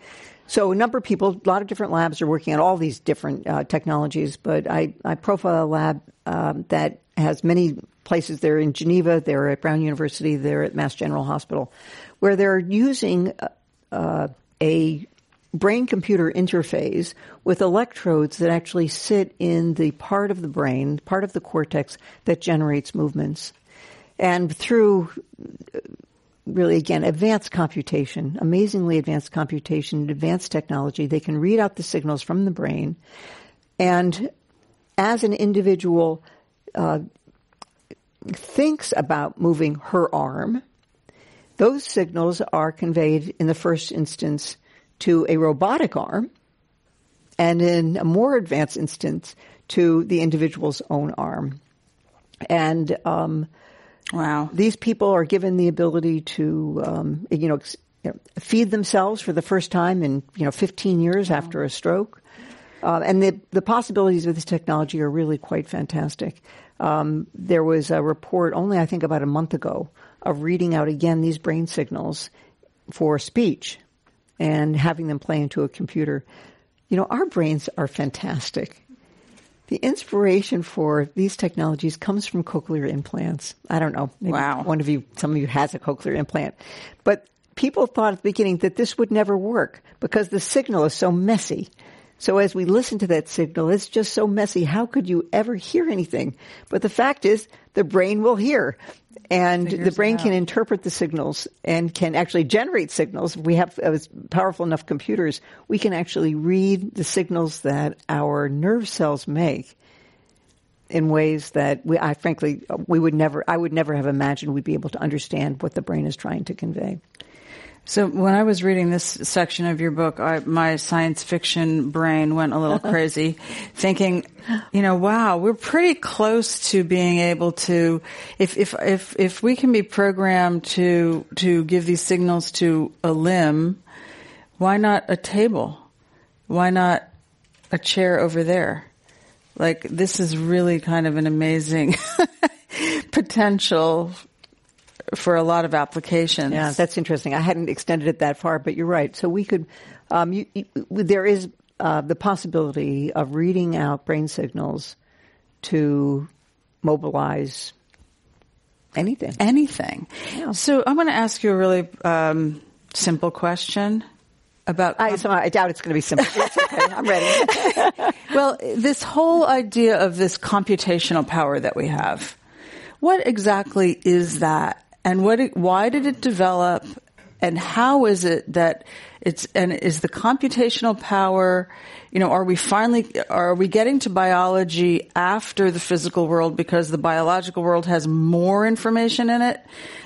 So a number of people, a lot of different labs are working on all these different uh, technologies, but I, I profile a lab um, that has many places. They're in Geneva, they're at Brown University, they're at Mass General Hospital, where they're using uh, a brain computer interface with electrodes that actually sit in the part of the brain, part of the cortex that generates movements. And through really, again, advanced computation, amazingly advanced computation, advanced technology. They can read out the signals from the brain. And as an individual uh, thinks about moving her arm, those signals are conveyed in the first instance to a robotic arm, and in a more advanced instance to the individual's own arm. And um, wow, these people are given the ability to, um, you, know, feed themselves for the first time in you know 15 years wow. after a stroke. Uh, and the the possibilities of this technology are really quite fantastic. Um, there was a report only I think about a month ago of reading out again these brain signals for speech and having them play into a computer. You know, our brains are fantastic. The inspiration for these technologies comes from cochlear implants. I don't know. Maybe wow. one of you, some of you has a cochlear implant. But people thought at the beginning that this would never work because the signal is so messy. So as we listen to that signal, it's just so messy. How could you ever hear anything? But the fact is, the brain will hear and the brain can interpret the signals and can actually generate signals. If we have uh, powerful enough computers, we can actually read the signals that our nerve cells make in ways that we, I frankly, we would never, I would never have imagined we'd be able to understand what the brain is trying to convey. So when I was reading this section of your book, I, my science fiction brain went a little <laughs> crazy, thinking, you know, wow, we're pretty close to being able to, if if if if we can be programmed to to give these signals to a limb, why not a table? Why not a chair over there? Like this is really kind of an amazing <laughs> potential for a lot of applications. Yeah, that's interesting. I hadn't extended it that far, but you're right. So we could, um, you, you, there is uh, the possibility of reading out brain signals to mobilize anything. Anything. Yeah. So I want to ask you a really um, simple question about. I, so I doubt it's going to be simple. okay. I'm ready. <laughs> <laughs> well, this whole idea of this computational power that we have. What exactly is that? And what it, why did it develop and how is it that it's and is the computational power you know are we finally are we getting to biology after the physical world because the biological world has more information in it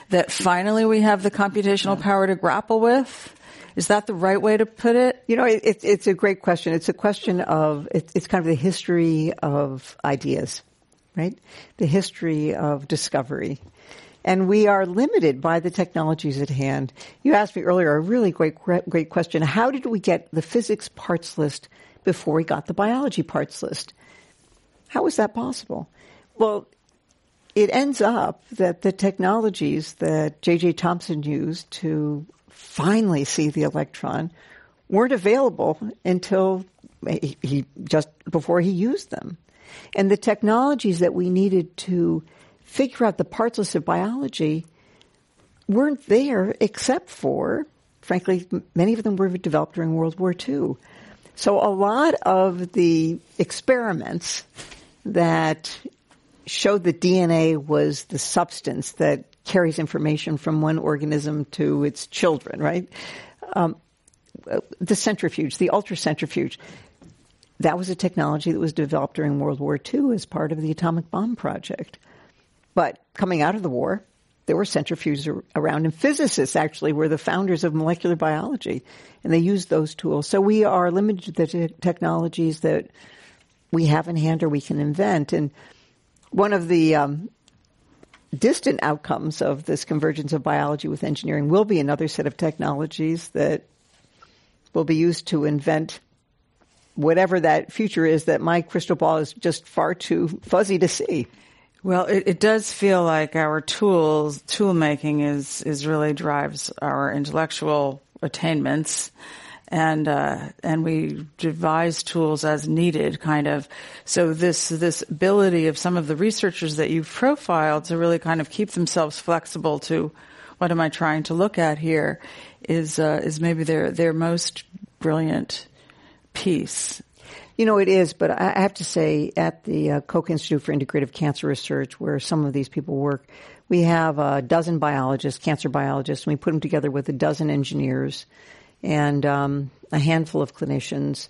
that finally we have the computational power to grapple with is that the right way to put it? You know, it, it's a great question. It's a question of, it, it's kind of the history of ideas, right? The history of discovery and we are limited by the technologies at hand. You asked me earlier a really great, great question. How did we get the physics parts list before we got the biology parts list? How was that possible? Well, it ends up that the technologies that J.J. Thomson used to finally see the electron weren't available until he just before he used them. And the technologies that we needed to figure out the parts list of biology weren't there except for, frankly, many of them were developed during World War II. So a lot of the experiments that showed that DNA was the substance that carries information from one organism to its children, right? Um, the centrifuge, the ultracentrifuge, that was a technology that was developed during World War II as part of the atomic bomb project. But coming out of the war, there were centrifuges around, and physicists actually were the founders of molecular biology, and they used those tools. So we are limited to the te- technologies that we have in hand or we can invent. And one of the um, distant outcomes of this convergence of biology with engineering will be another set of technologies that will be used to invent whatever that future is that my crystal ball is just far too fuzzy to see. Well, it, it, does feel like our tools, tool making is, is really drives our intellectual attainments. And, uh, and we devise tools as needed, kind of. So this, this ability of some of the researchers that you've profiled to really kind of keep themselves flexible to what am I trying to look at here is, uh, is maybe their, their most brilliant piece. You know, it is, but I have to say, at the uh, Koch Institute for Integrative Cancer Research, where some of these people work, we have a dozen biologists, cancer biologists, and we put them together with a dozen engineers and um, a handful of clinicians.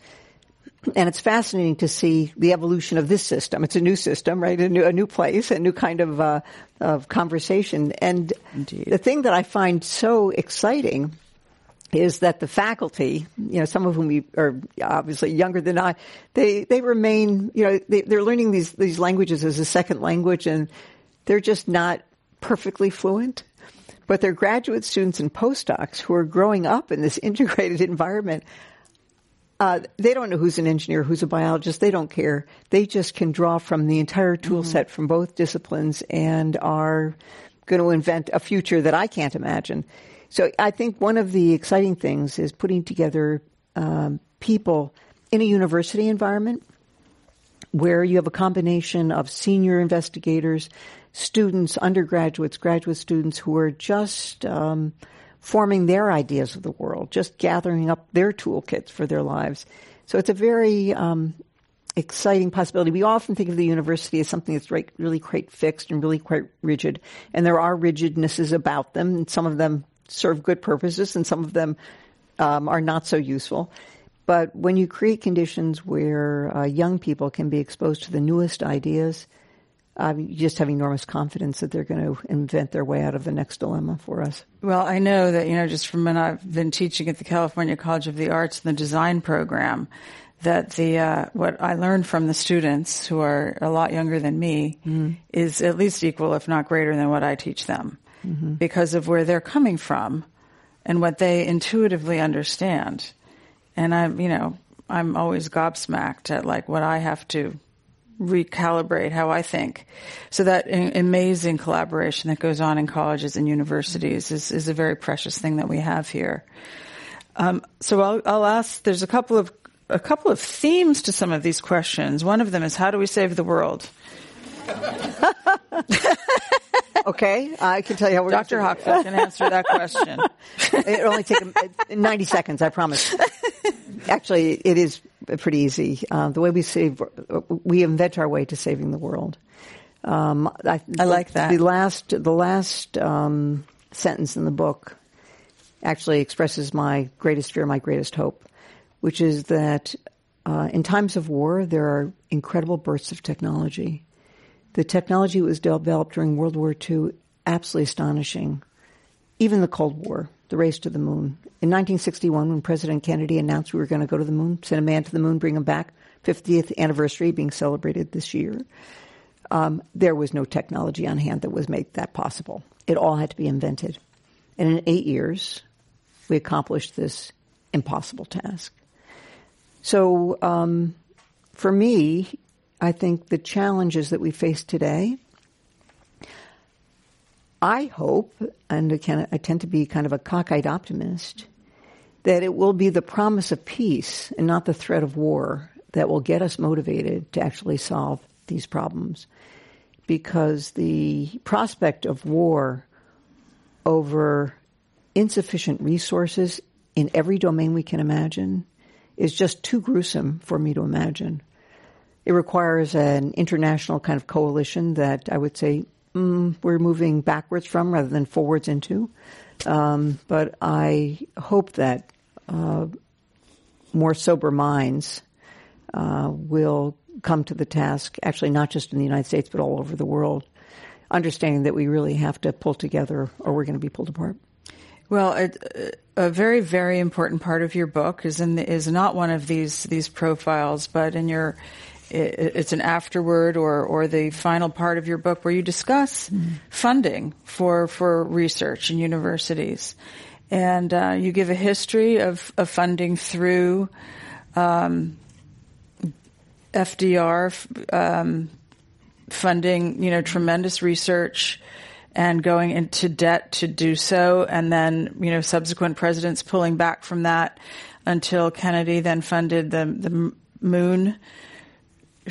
And it's fascinating to see the evolution of this system. It's a new system, right? A new, a new place, a new kind of, uh, of conversation. And Indeed. the thing that I find so exciting is that the faculty, you know, some of whom are obviously younger than I, they, they remain, you know, they, they're learning these, these languages as a second language and they're just not perfectly fluent. But they're graduate students and postdocs who are growing up in this <laughs> integrated environment. Uh, they don't know who's an engineer, who's a biologist. They don't care. They just can draw from the entire tool set from both disciplines and are going to invent a future that I can't imagine. So I think one of the exciting things is putting together um, people in a university environment where you have a combination of senior investigators, students, undergraduates, graduate students who are just um, forming their ideas of the world, just gathering up their toolkits for their lives. So it's a very um, exciting possibility. We often think of the university as something that's right, really quite fixed and really quite rigid, and there are rigidnesses about them, and some of them serve good purposes, and some of them um, are not so useful. But when you create conditions where uh, young people can be exposed to the newest ideas, uh, you just have enormous confidence that they're going to invent their way out of the next dilemma for us. Well, I know that, you know, just from when I've been teaching at the California College of the Arts and the design program, that the uh, what I learned from the students who are a lot younger than me mm-hmm. is at least equal, if not greater, than what I teach them mm-hmm. because of where they're coming from and what they intuitively understand. And I'm, you know, I'm always gobsmacked at like what I have to recalibrate how I think. So that amazing collaboration that goes on in colleges and universities is, is a very precious thing that we have here. Um, so I'll, I'll ask, there's a couple of, a couple of themes to some of these questions. One of them is how do we save the world? <laughs> okay, I can tell you how we're. Dr. Hockfield can answer that question. <laughs> It'll only take 90 seconds, I promise. Actually, it is pretty easy. Uh, the way we save, we invent our way to saving the world. Um, I, I, like that. The last, the last um, sentence in the book actually expresses my greatest fear, my greatest hope, which is that uh, in times of war, there are incredible bursts of technology the technology that was developed during World War II, absolutely astonishing. Even the Cold War, the race to the moon. In 1961, when President Kennedy announced we were going to go to the moon, send a man to the moon, bring him back, 50th anniversary being celebrated this year, um, there was no technology on hand that was made that possible. It all had to be invented. And in eight years, we accomplished this impossible task. So, um, for me, I think the challenges that we face today, I hope, and I tend to be kind of a cockeyed optimist, that it will be the promise of peace and not the threat of war that will get us motivated to actually solve these problems. Because the prospect of war over insufficient resources in every domain we can imagine is just too gruesome for me to imagine. It requires an international kind of coalition that I would say mm, we're moving backwards from rather than forwards into. Um, but I hope that uh, more sober minds uh, will come to the task, actually, not just in the United States, but all over the world, understanding that we really have to pull together or we're going to be pulled apart. Well, a, a, very, very important part of your book is in the, is not one of these these profiles, but in your it's an afterword or, or the final part of your book where you discuss mm-hmm. funding for, for research in universities. And uh, you give a history of, of funding through um, FDR um, funding, you know, tremendous research and going into debt to do so, and then you know subsequent presidents pulling back from that until Kennedy then funded the the moon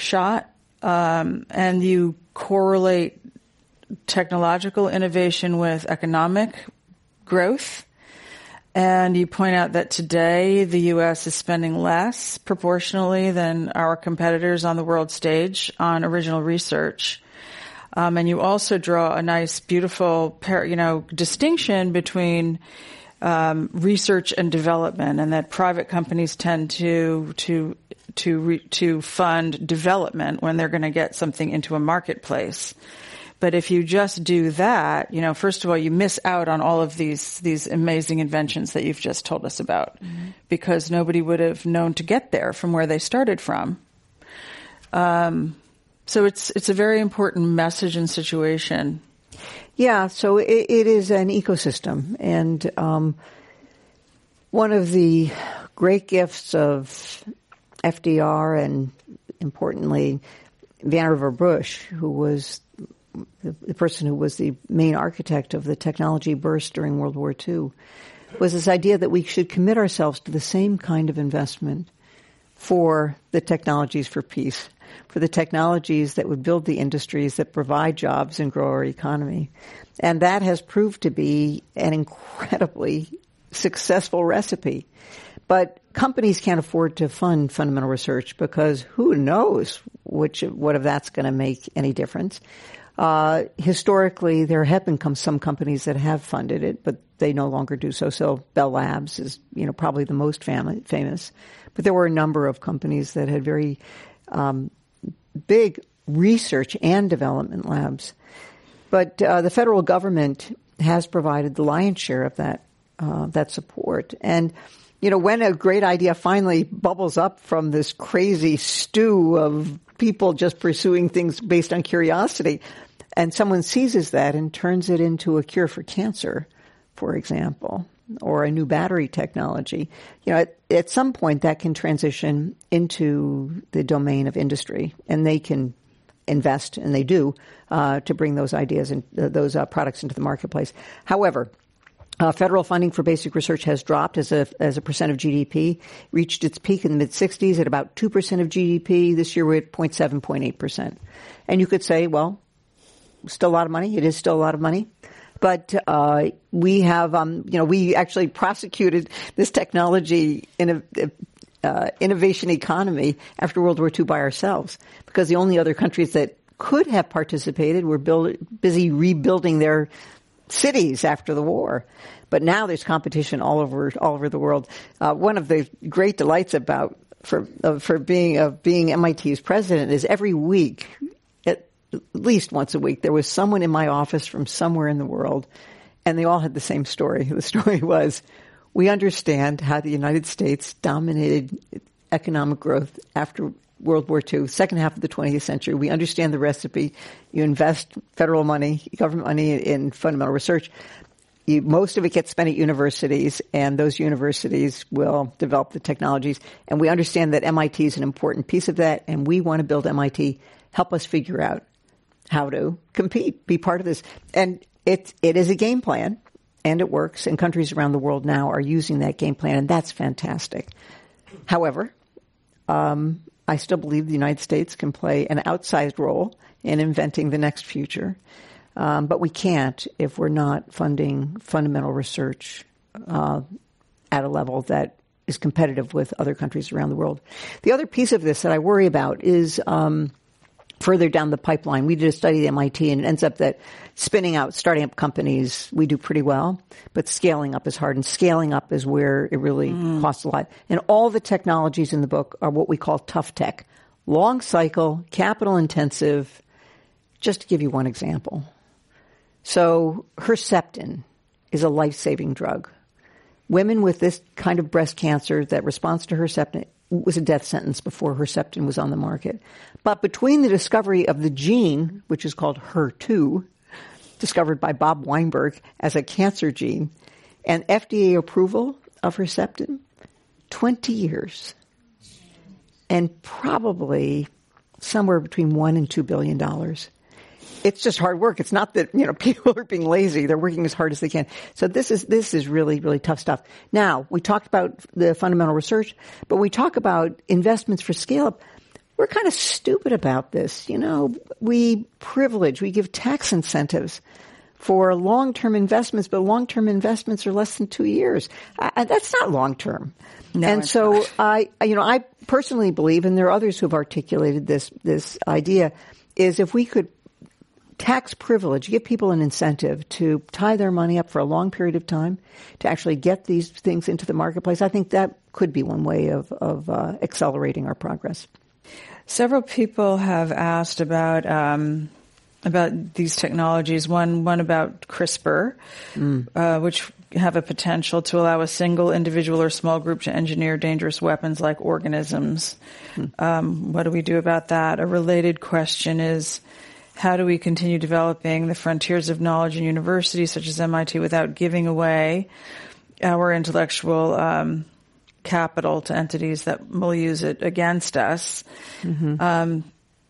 shot, um, and you correlate technological innovation with economic growth. And you point out that today the U.S. is spending less proportionally than our competitors on the world stage on original research. Um, and you also draw a nice, beautiful, you know, distinction between um, research and development, and that private companies tend to to to re, to fund development when they're going to get something into a marketplace. But if you just do that, you know, first of all, you miss out on all of these these amazing inventions that you've just told us about, mm-hmm. because nobody would have known to get there from where they started from. Um, so it's it's a very important message and situation. Yeah, so it, it is an ecosystem, and um, one of the great gifts of FDR and importantly Vannevar Bush, who was the person who was the main architect of the technology burst during World War II, was this idea that we should commit ourselves to the same kind of investment for the technologies for peace, for the technologies that would build the industries that provide jobs and grow our economy. And that has proved to be an incredibly successful recipe. But companies can't afford to fund fundamental research because who knows which what of that's going to make any difference. Uh, historically, there have been some companies that have funded it, but they no longer do so. So Bell Labs is, you know, probably the most fam- famous. But there were a number of companies that had very um, big research and development labs. But uh, the federal government has provided the lion's share of that uh, that support. And you know, when a great idea finally bubbles up from this crazy stew of people just pursuing things based on curiosity, and someone seizes that and turns it into a cure for cancer, for example, or a new battery technology, you know, at, at some point that can transition into the domain of industry, and they can invest, and they do, uh, to bring those ideas and uh, those uh, products into the marketplace. However, uh, federal funding for basic research has dropped as a as a percent of GDP. Reached its peak in the mid 60s at about two percent of GDP. This year we're at 0.7, 0.8 percent. And you could say, well, still a lot of money. It is still a lot of money. But uh, we have, um, you know, we actually prosecuted this technology in a, uh, innovation economy after World War II by ourselves because the only other countries that could have participated were build, busy rebuilding their cities after the war. But now there's competition all over all over the world. Uh, one of the great delights about for uh, for being of being MIT's president is every week, at least once a week, there was someone in my office from somewhere in the world, and they all had the same story. <laughs> The story was, we understand how the United States dominated economic growth after World War II, second half of the 20th century. We understand the recipe. You invest federal money, government money in fundamental research. You, most of it gets spent at universities, and those universities will develop the technologies. And we understand that MIT is an important piece of that, and we want to build MIT. Help us figure out how to compete, be part of this. And it, it is a game plan, and it works, and countries around the world now are using that game plan, and that's fantastic. However, um, I still believe the United States can play an outsized role in inventing the next future. Um, but we can't if we're not funding fundamental research uh, at a level that is competitive with other countries around the world. The other piece of this that I worry about is um, further down the pipeline. We did a study at MIT and it ends up that spinning out, starting up companies, we do pretty well, but scaling up is hard and scaling up is where it really mm. costs a lot. And all the technologies in the book are what we call tough tech. Long cycle, capital intensive. Just to give you one example. So Herceptin is a life-saving drug. Women with this kind of breast cancer that responds to Herceptin was a death sentence before Herceptin was on the market. But between the discovery of the gene, which is called HER2, discovered by Bob Weinberg as a cancer gene, and FDA approval of Herceptin, 20 years. And probably somewhere between one and two billion dollars it's just hard work. It's not that, you know, <laughs> people are being lazy. They're working as hard as they can. So this is, this is really, really tough stuff. Now, we talked about the fundamental research, but we talk about investments for scale up. We're kind of stupid about this. You know, we privilege, we give tax incentives for long-term investments, but long-term investments are less than two years. Uh, that's not long-term. No, and so not. I, you know, I personally believe, and there are others who have articulated this this idea, is if we could tax privilege, give people an incentive to tie their money up for a long period of time to actually get these things into the marketplace, I think that could be one way of, of uh, accelerating our progress. Several people have asked about um, about these technologies. One one about CRISPR, mm. uh, which have a potential to allow a single individual or small group to engineer dangerous weapons like organisms. Mm. Um, what do we do about that? A related question is how do we continue developing the frontiers of knowledge in universities such as MIT without giving away our intellectual um, capital to entities that will use it against us? Mm-hmm. Um,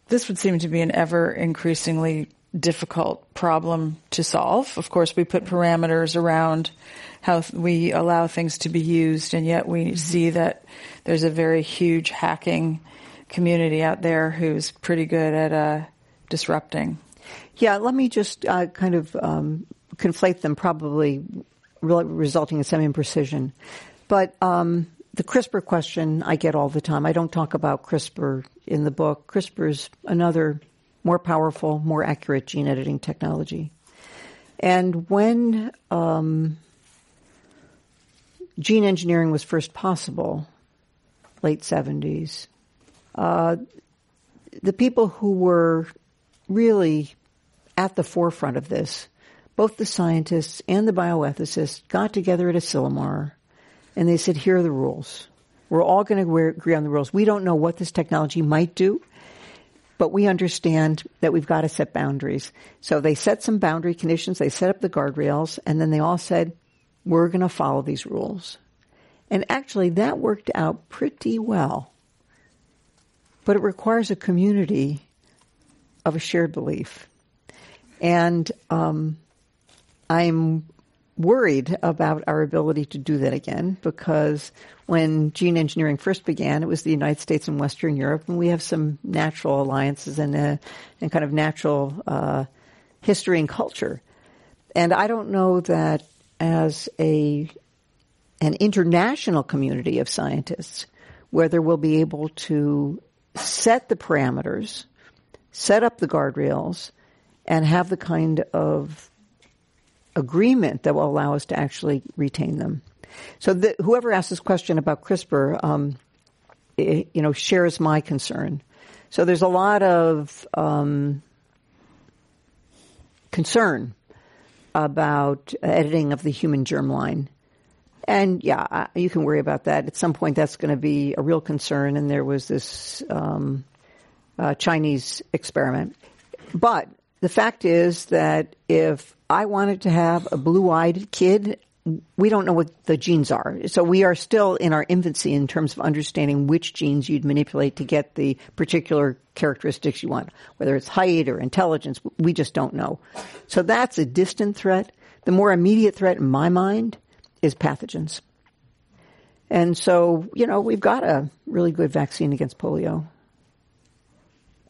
this would seem to be an ever increasingly difficult problem to solve. Of course, we put parameters around how we allow things to be used, and yet we mm-hmm. see that there's a very huge hacking community out there who's pretty good at uh, disrupting. Yeah, let me just uh, kind of um, conflate them, probably re- resulting in some imprecision. But um, the CRISPR question I get all the time. I don't talk about CRISPR in the book. CRISPR is another more powerful, more accurate gene editing technology. And when um, gene engineering was first possible, late 70s, uh, the people who were really at the forefront of this, both the scientists and the bioethicists got together at Asilomar and they said, here are the rules. We're all going to agree on the rules. We don't know what this technology might do, but we understand that we've got to set boundaries. So they set some boundary conditions, they set up the guardrails, and then they all said, we're going to follow these rules. And actually, that worked out pretty well. But it requires a community of a shared belief. And um, I'm worried about our ability to do that again because when gene engineering first began, it was the United States and Western Europe, and we have some natural alliances and, uh, and kind of natural uh, history and culture. And I don't know that as a an international community of scientists, whether we'll be able to set the parameters set up the guardrails, and have the kind of agreement that will allow us to actually retain them. So the, whoever asked this question about CRISPR, um, it, you know, shares my concern. So there's a lot of um, concern about editing of the human germline. And yeah, you can worry about that. At some point, that's going to be a real concern. And there was this um, uh, Chinese experiment. But the fact is that if I wanted to have a blue-eyed kid, we don't know what the genes are. So we are still in our infancy in terms of understanding which genes you'd manipulate to get the particular characteristics you want, whether it's height or intelligence. We just don't know. So that's a distant threat. The more immediate threat in my mind is pathogens. And so, you know, we've got a really good vaccine against polio.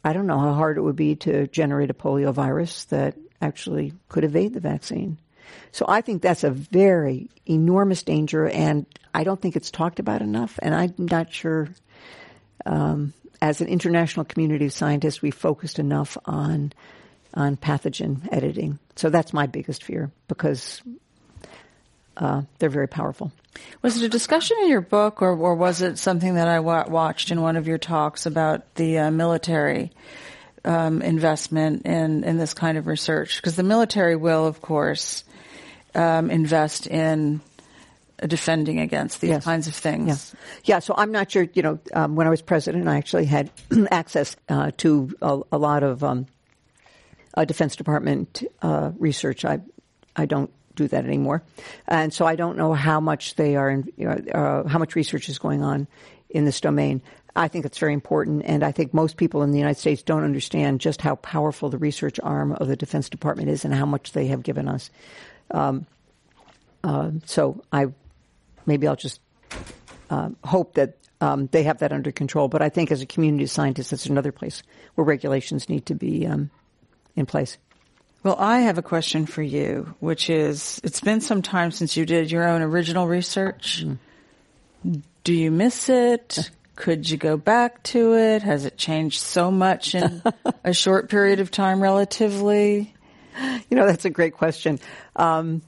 I don't know how hard it would be to generate a polio virus that actually could evade the vaccine. So I think that's a very enormous danger, and I don't think it's talked about enough. And I'm not sure, um, as an international community of scientists, we focused enough on on pathogen editing. So that's my biggest fear because uh, they're very powerful. Was it a discussion in your book, or, or was it something that I wa- watched in one of your talks about the uh, military um, investment in, in this kind of research? Because the military will, of course, um, invest in defending against these yes. kinds of things. Yeah. yeah, so I'm not sure, you know, um, when I was president, I actually had <clears throat> access uh, to a, a, lot of um, Defense Department uh, research. I, I don't do that anymore. And so I don't know how much they are, in, you know, uh, how much research is going on in this domain. I think it's very important, and I think most people in the United States don't understand just how powerful the research arm of the Defense Department is and how much they have given us. Um, uh, so I maybe I'll just uh, hope that um, they have that under control. But I think as a community of scientists, that's another place where regulations need to be um, in place. Well, I have a question for you, which is it's been some time since you did your own original research. Mm. Do you miss it? Could you go back to it? Has it changed so much in <laughs> a short period of time relatively? You know, that's a great question. Um,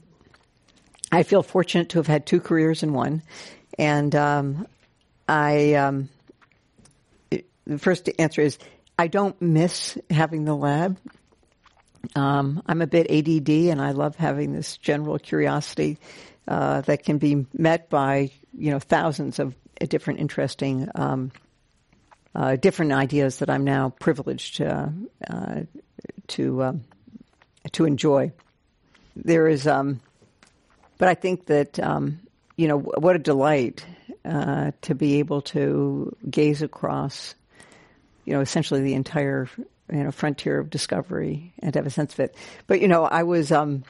I feel fortunate to have had two careers in one. And um, I, um, it, the first answer is I don't miss having the lab. Um, I'm a bit ADD, and I love having this general curiosity uh, that can be met by you know thousands of different interesting, um, uh, different ideas that I'm now privileged to uh, to um, to enjoy. There is, um, but I think that um, you know what a delight uh, to be able to gaze across, you know, essentially the entire you know frontier of discovery and have a sense of it. But you know, I was um,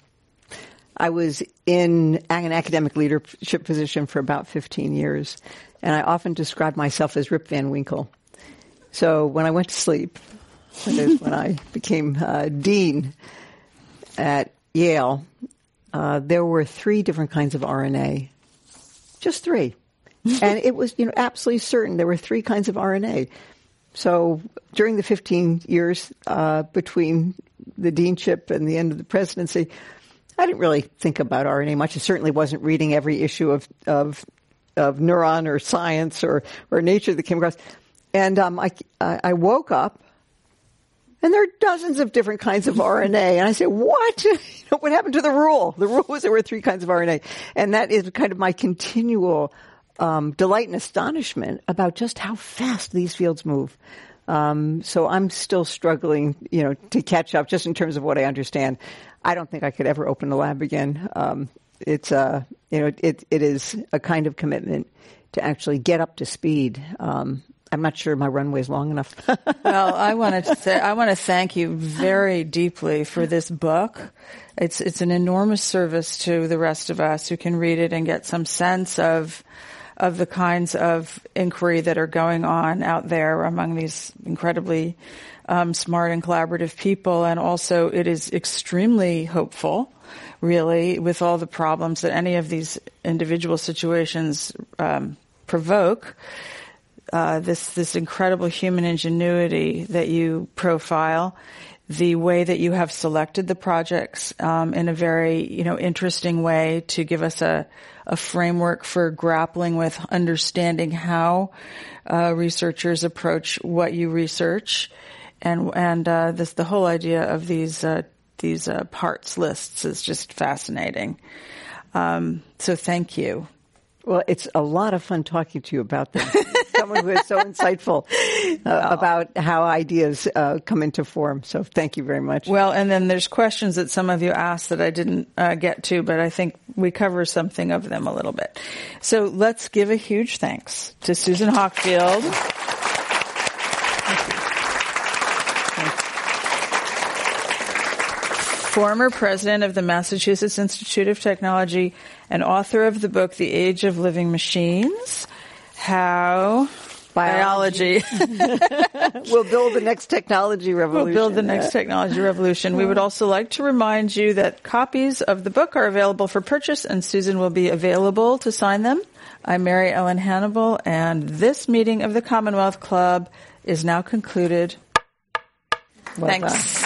I was in an academic leadership position for about 15 years, and I often described myself as Rip Van Winkle. So when I went to sleep, that is when I <laughs> became uh, dean at Yale, uh, there were three different kinds of RNA, just three. and it was, you know, absolutely certain there were three kinds of RNA. So during the 15 years uh, between the deanship and the end of the presidency, I didn't really think about RNA much. I certainly wasn't reading every issue of of, of Neuron or Science or or Nature that came across. And um, I I woke up, and there are dozens of different kinds of RNA. And I said, "What? <laughs> what happened to the rule? The rule was there were three kinds of RNA." And that is kind of my continual um, delight and astonishment about just how fast these fields move. Um, so I'm still struggling, you know, to catch up just in terms of what I understand. I don't think I could ever open a lab again. Um, it's a, uh, you know, it, it is a kind of commitment to actually get up to speed. Um, I'm not sure my runway is long enough. <laughs> well, I wanted to say I want to thank you very deeply for this book. It's it's an enormous service to the rest of us who can read it and get some sense of of the kinds of inquiry that are going on out there among these incredibly um, smart and collaborative people. And also, it is extremely hopeful, really, with all the problems that any of these individual situations um, provoke. Uh, this this incredible human ingenuity that you profile, the way that you have selected the projects um, in a very you know interesting way to give us a a framework for grappling with understanding how uh, researchers approach what you research, and and uh, this the whole idea of these uh, these uh, parts lists is just fascinating. Um, so thank you. Well, it's a lot of fun talking to you about them. Someone who is so <laughs> insightful uh, about how ideas uh, come into form. So thank you very much. Well, and then there's questions that some of you asked that I didn't uh, get to, but I think we cover something of them a little bit. So let's give a huge thanks to Susan Hockfield. Former president of the Massachusetts Institute of Technology and author of the book The Age of Living Machines. How biology, <laughs> will build the next technology revolution. We'll build the next technology revolution. We would also like to remind you that copies of the book are available for purchase and Susan will be available to sign them. I'm Mary Ellen Hannibal and this meeting of the Commonwealth Club is now concluded. Well Thanks. Done.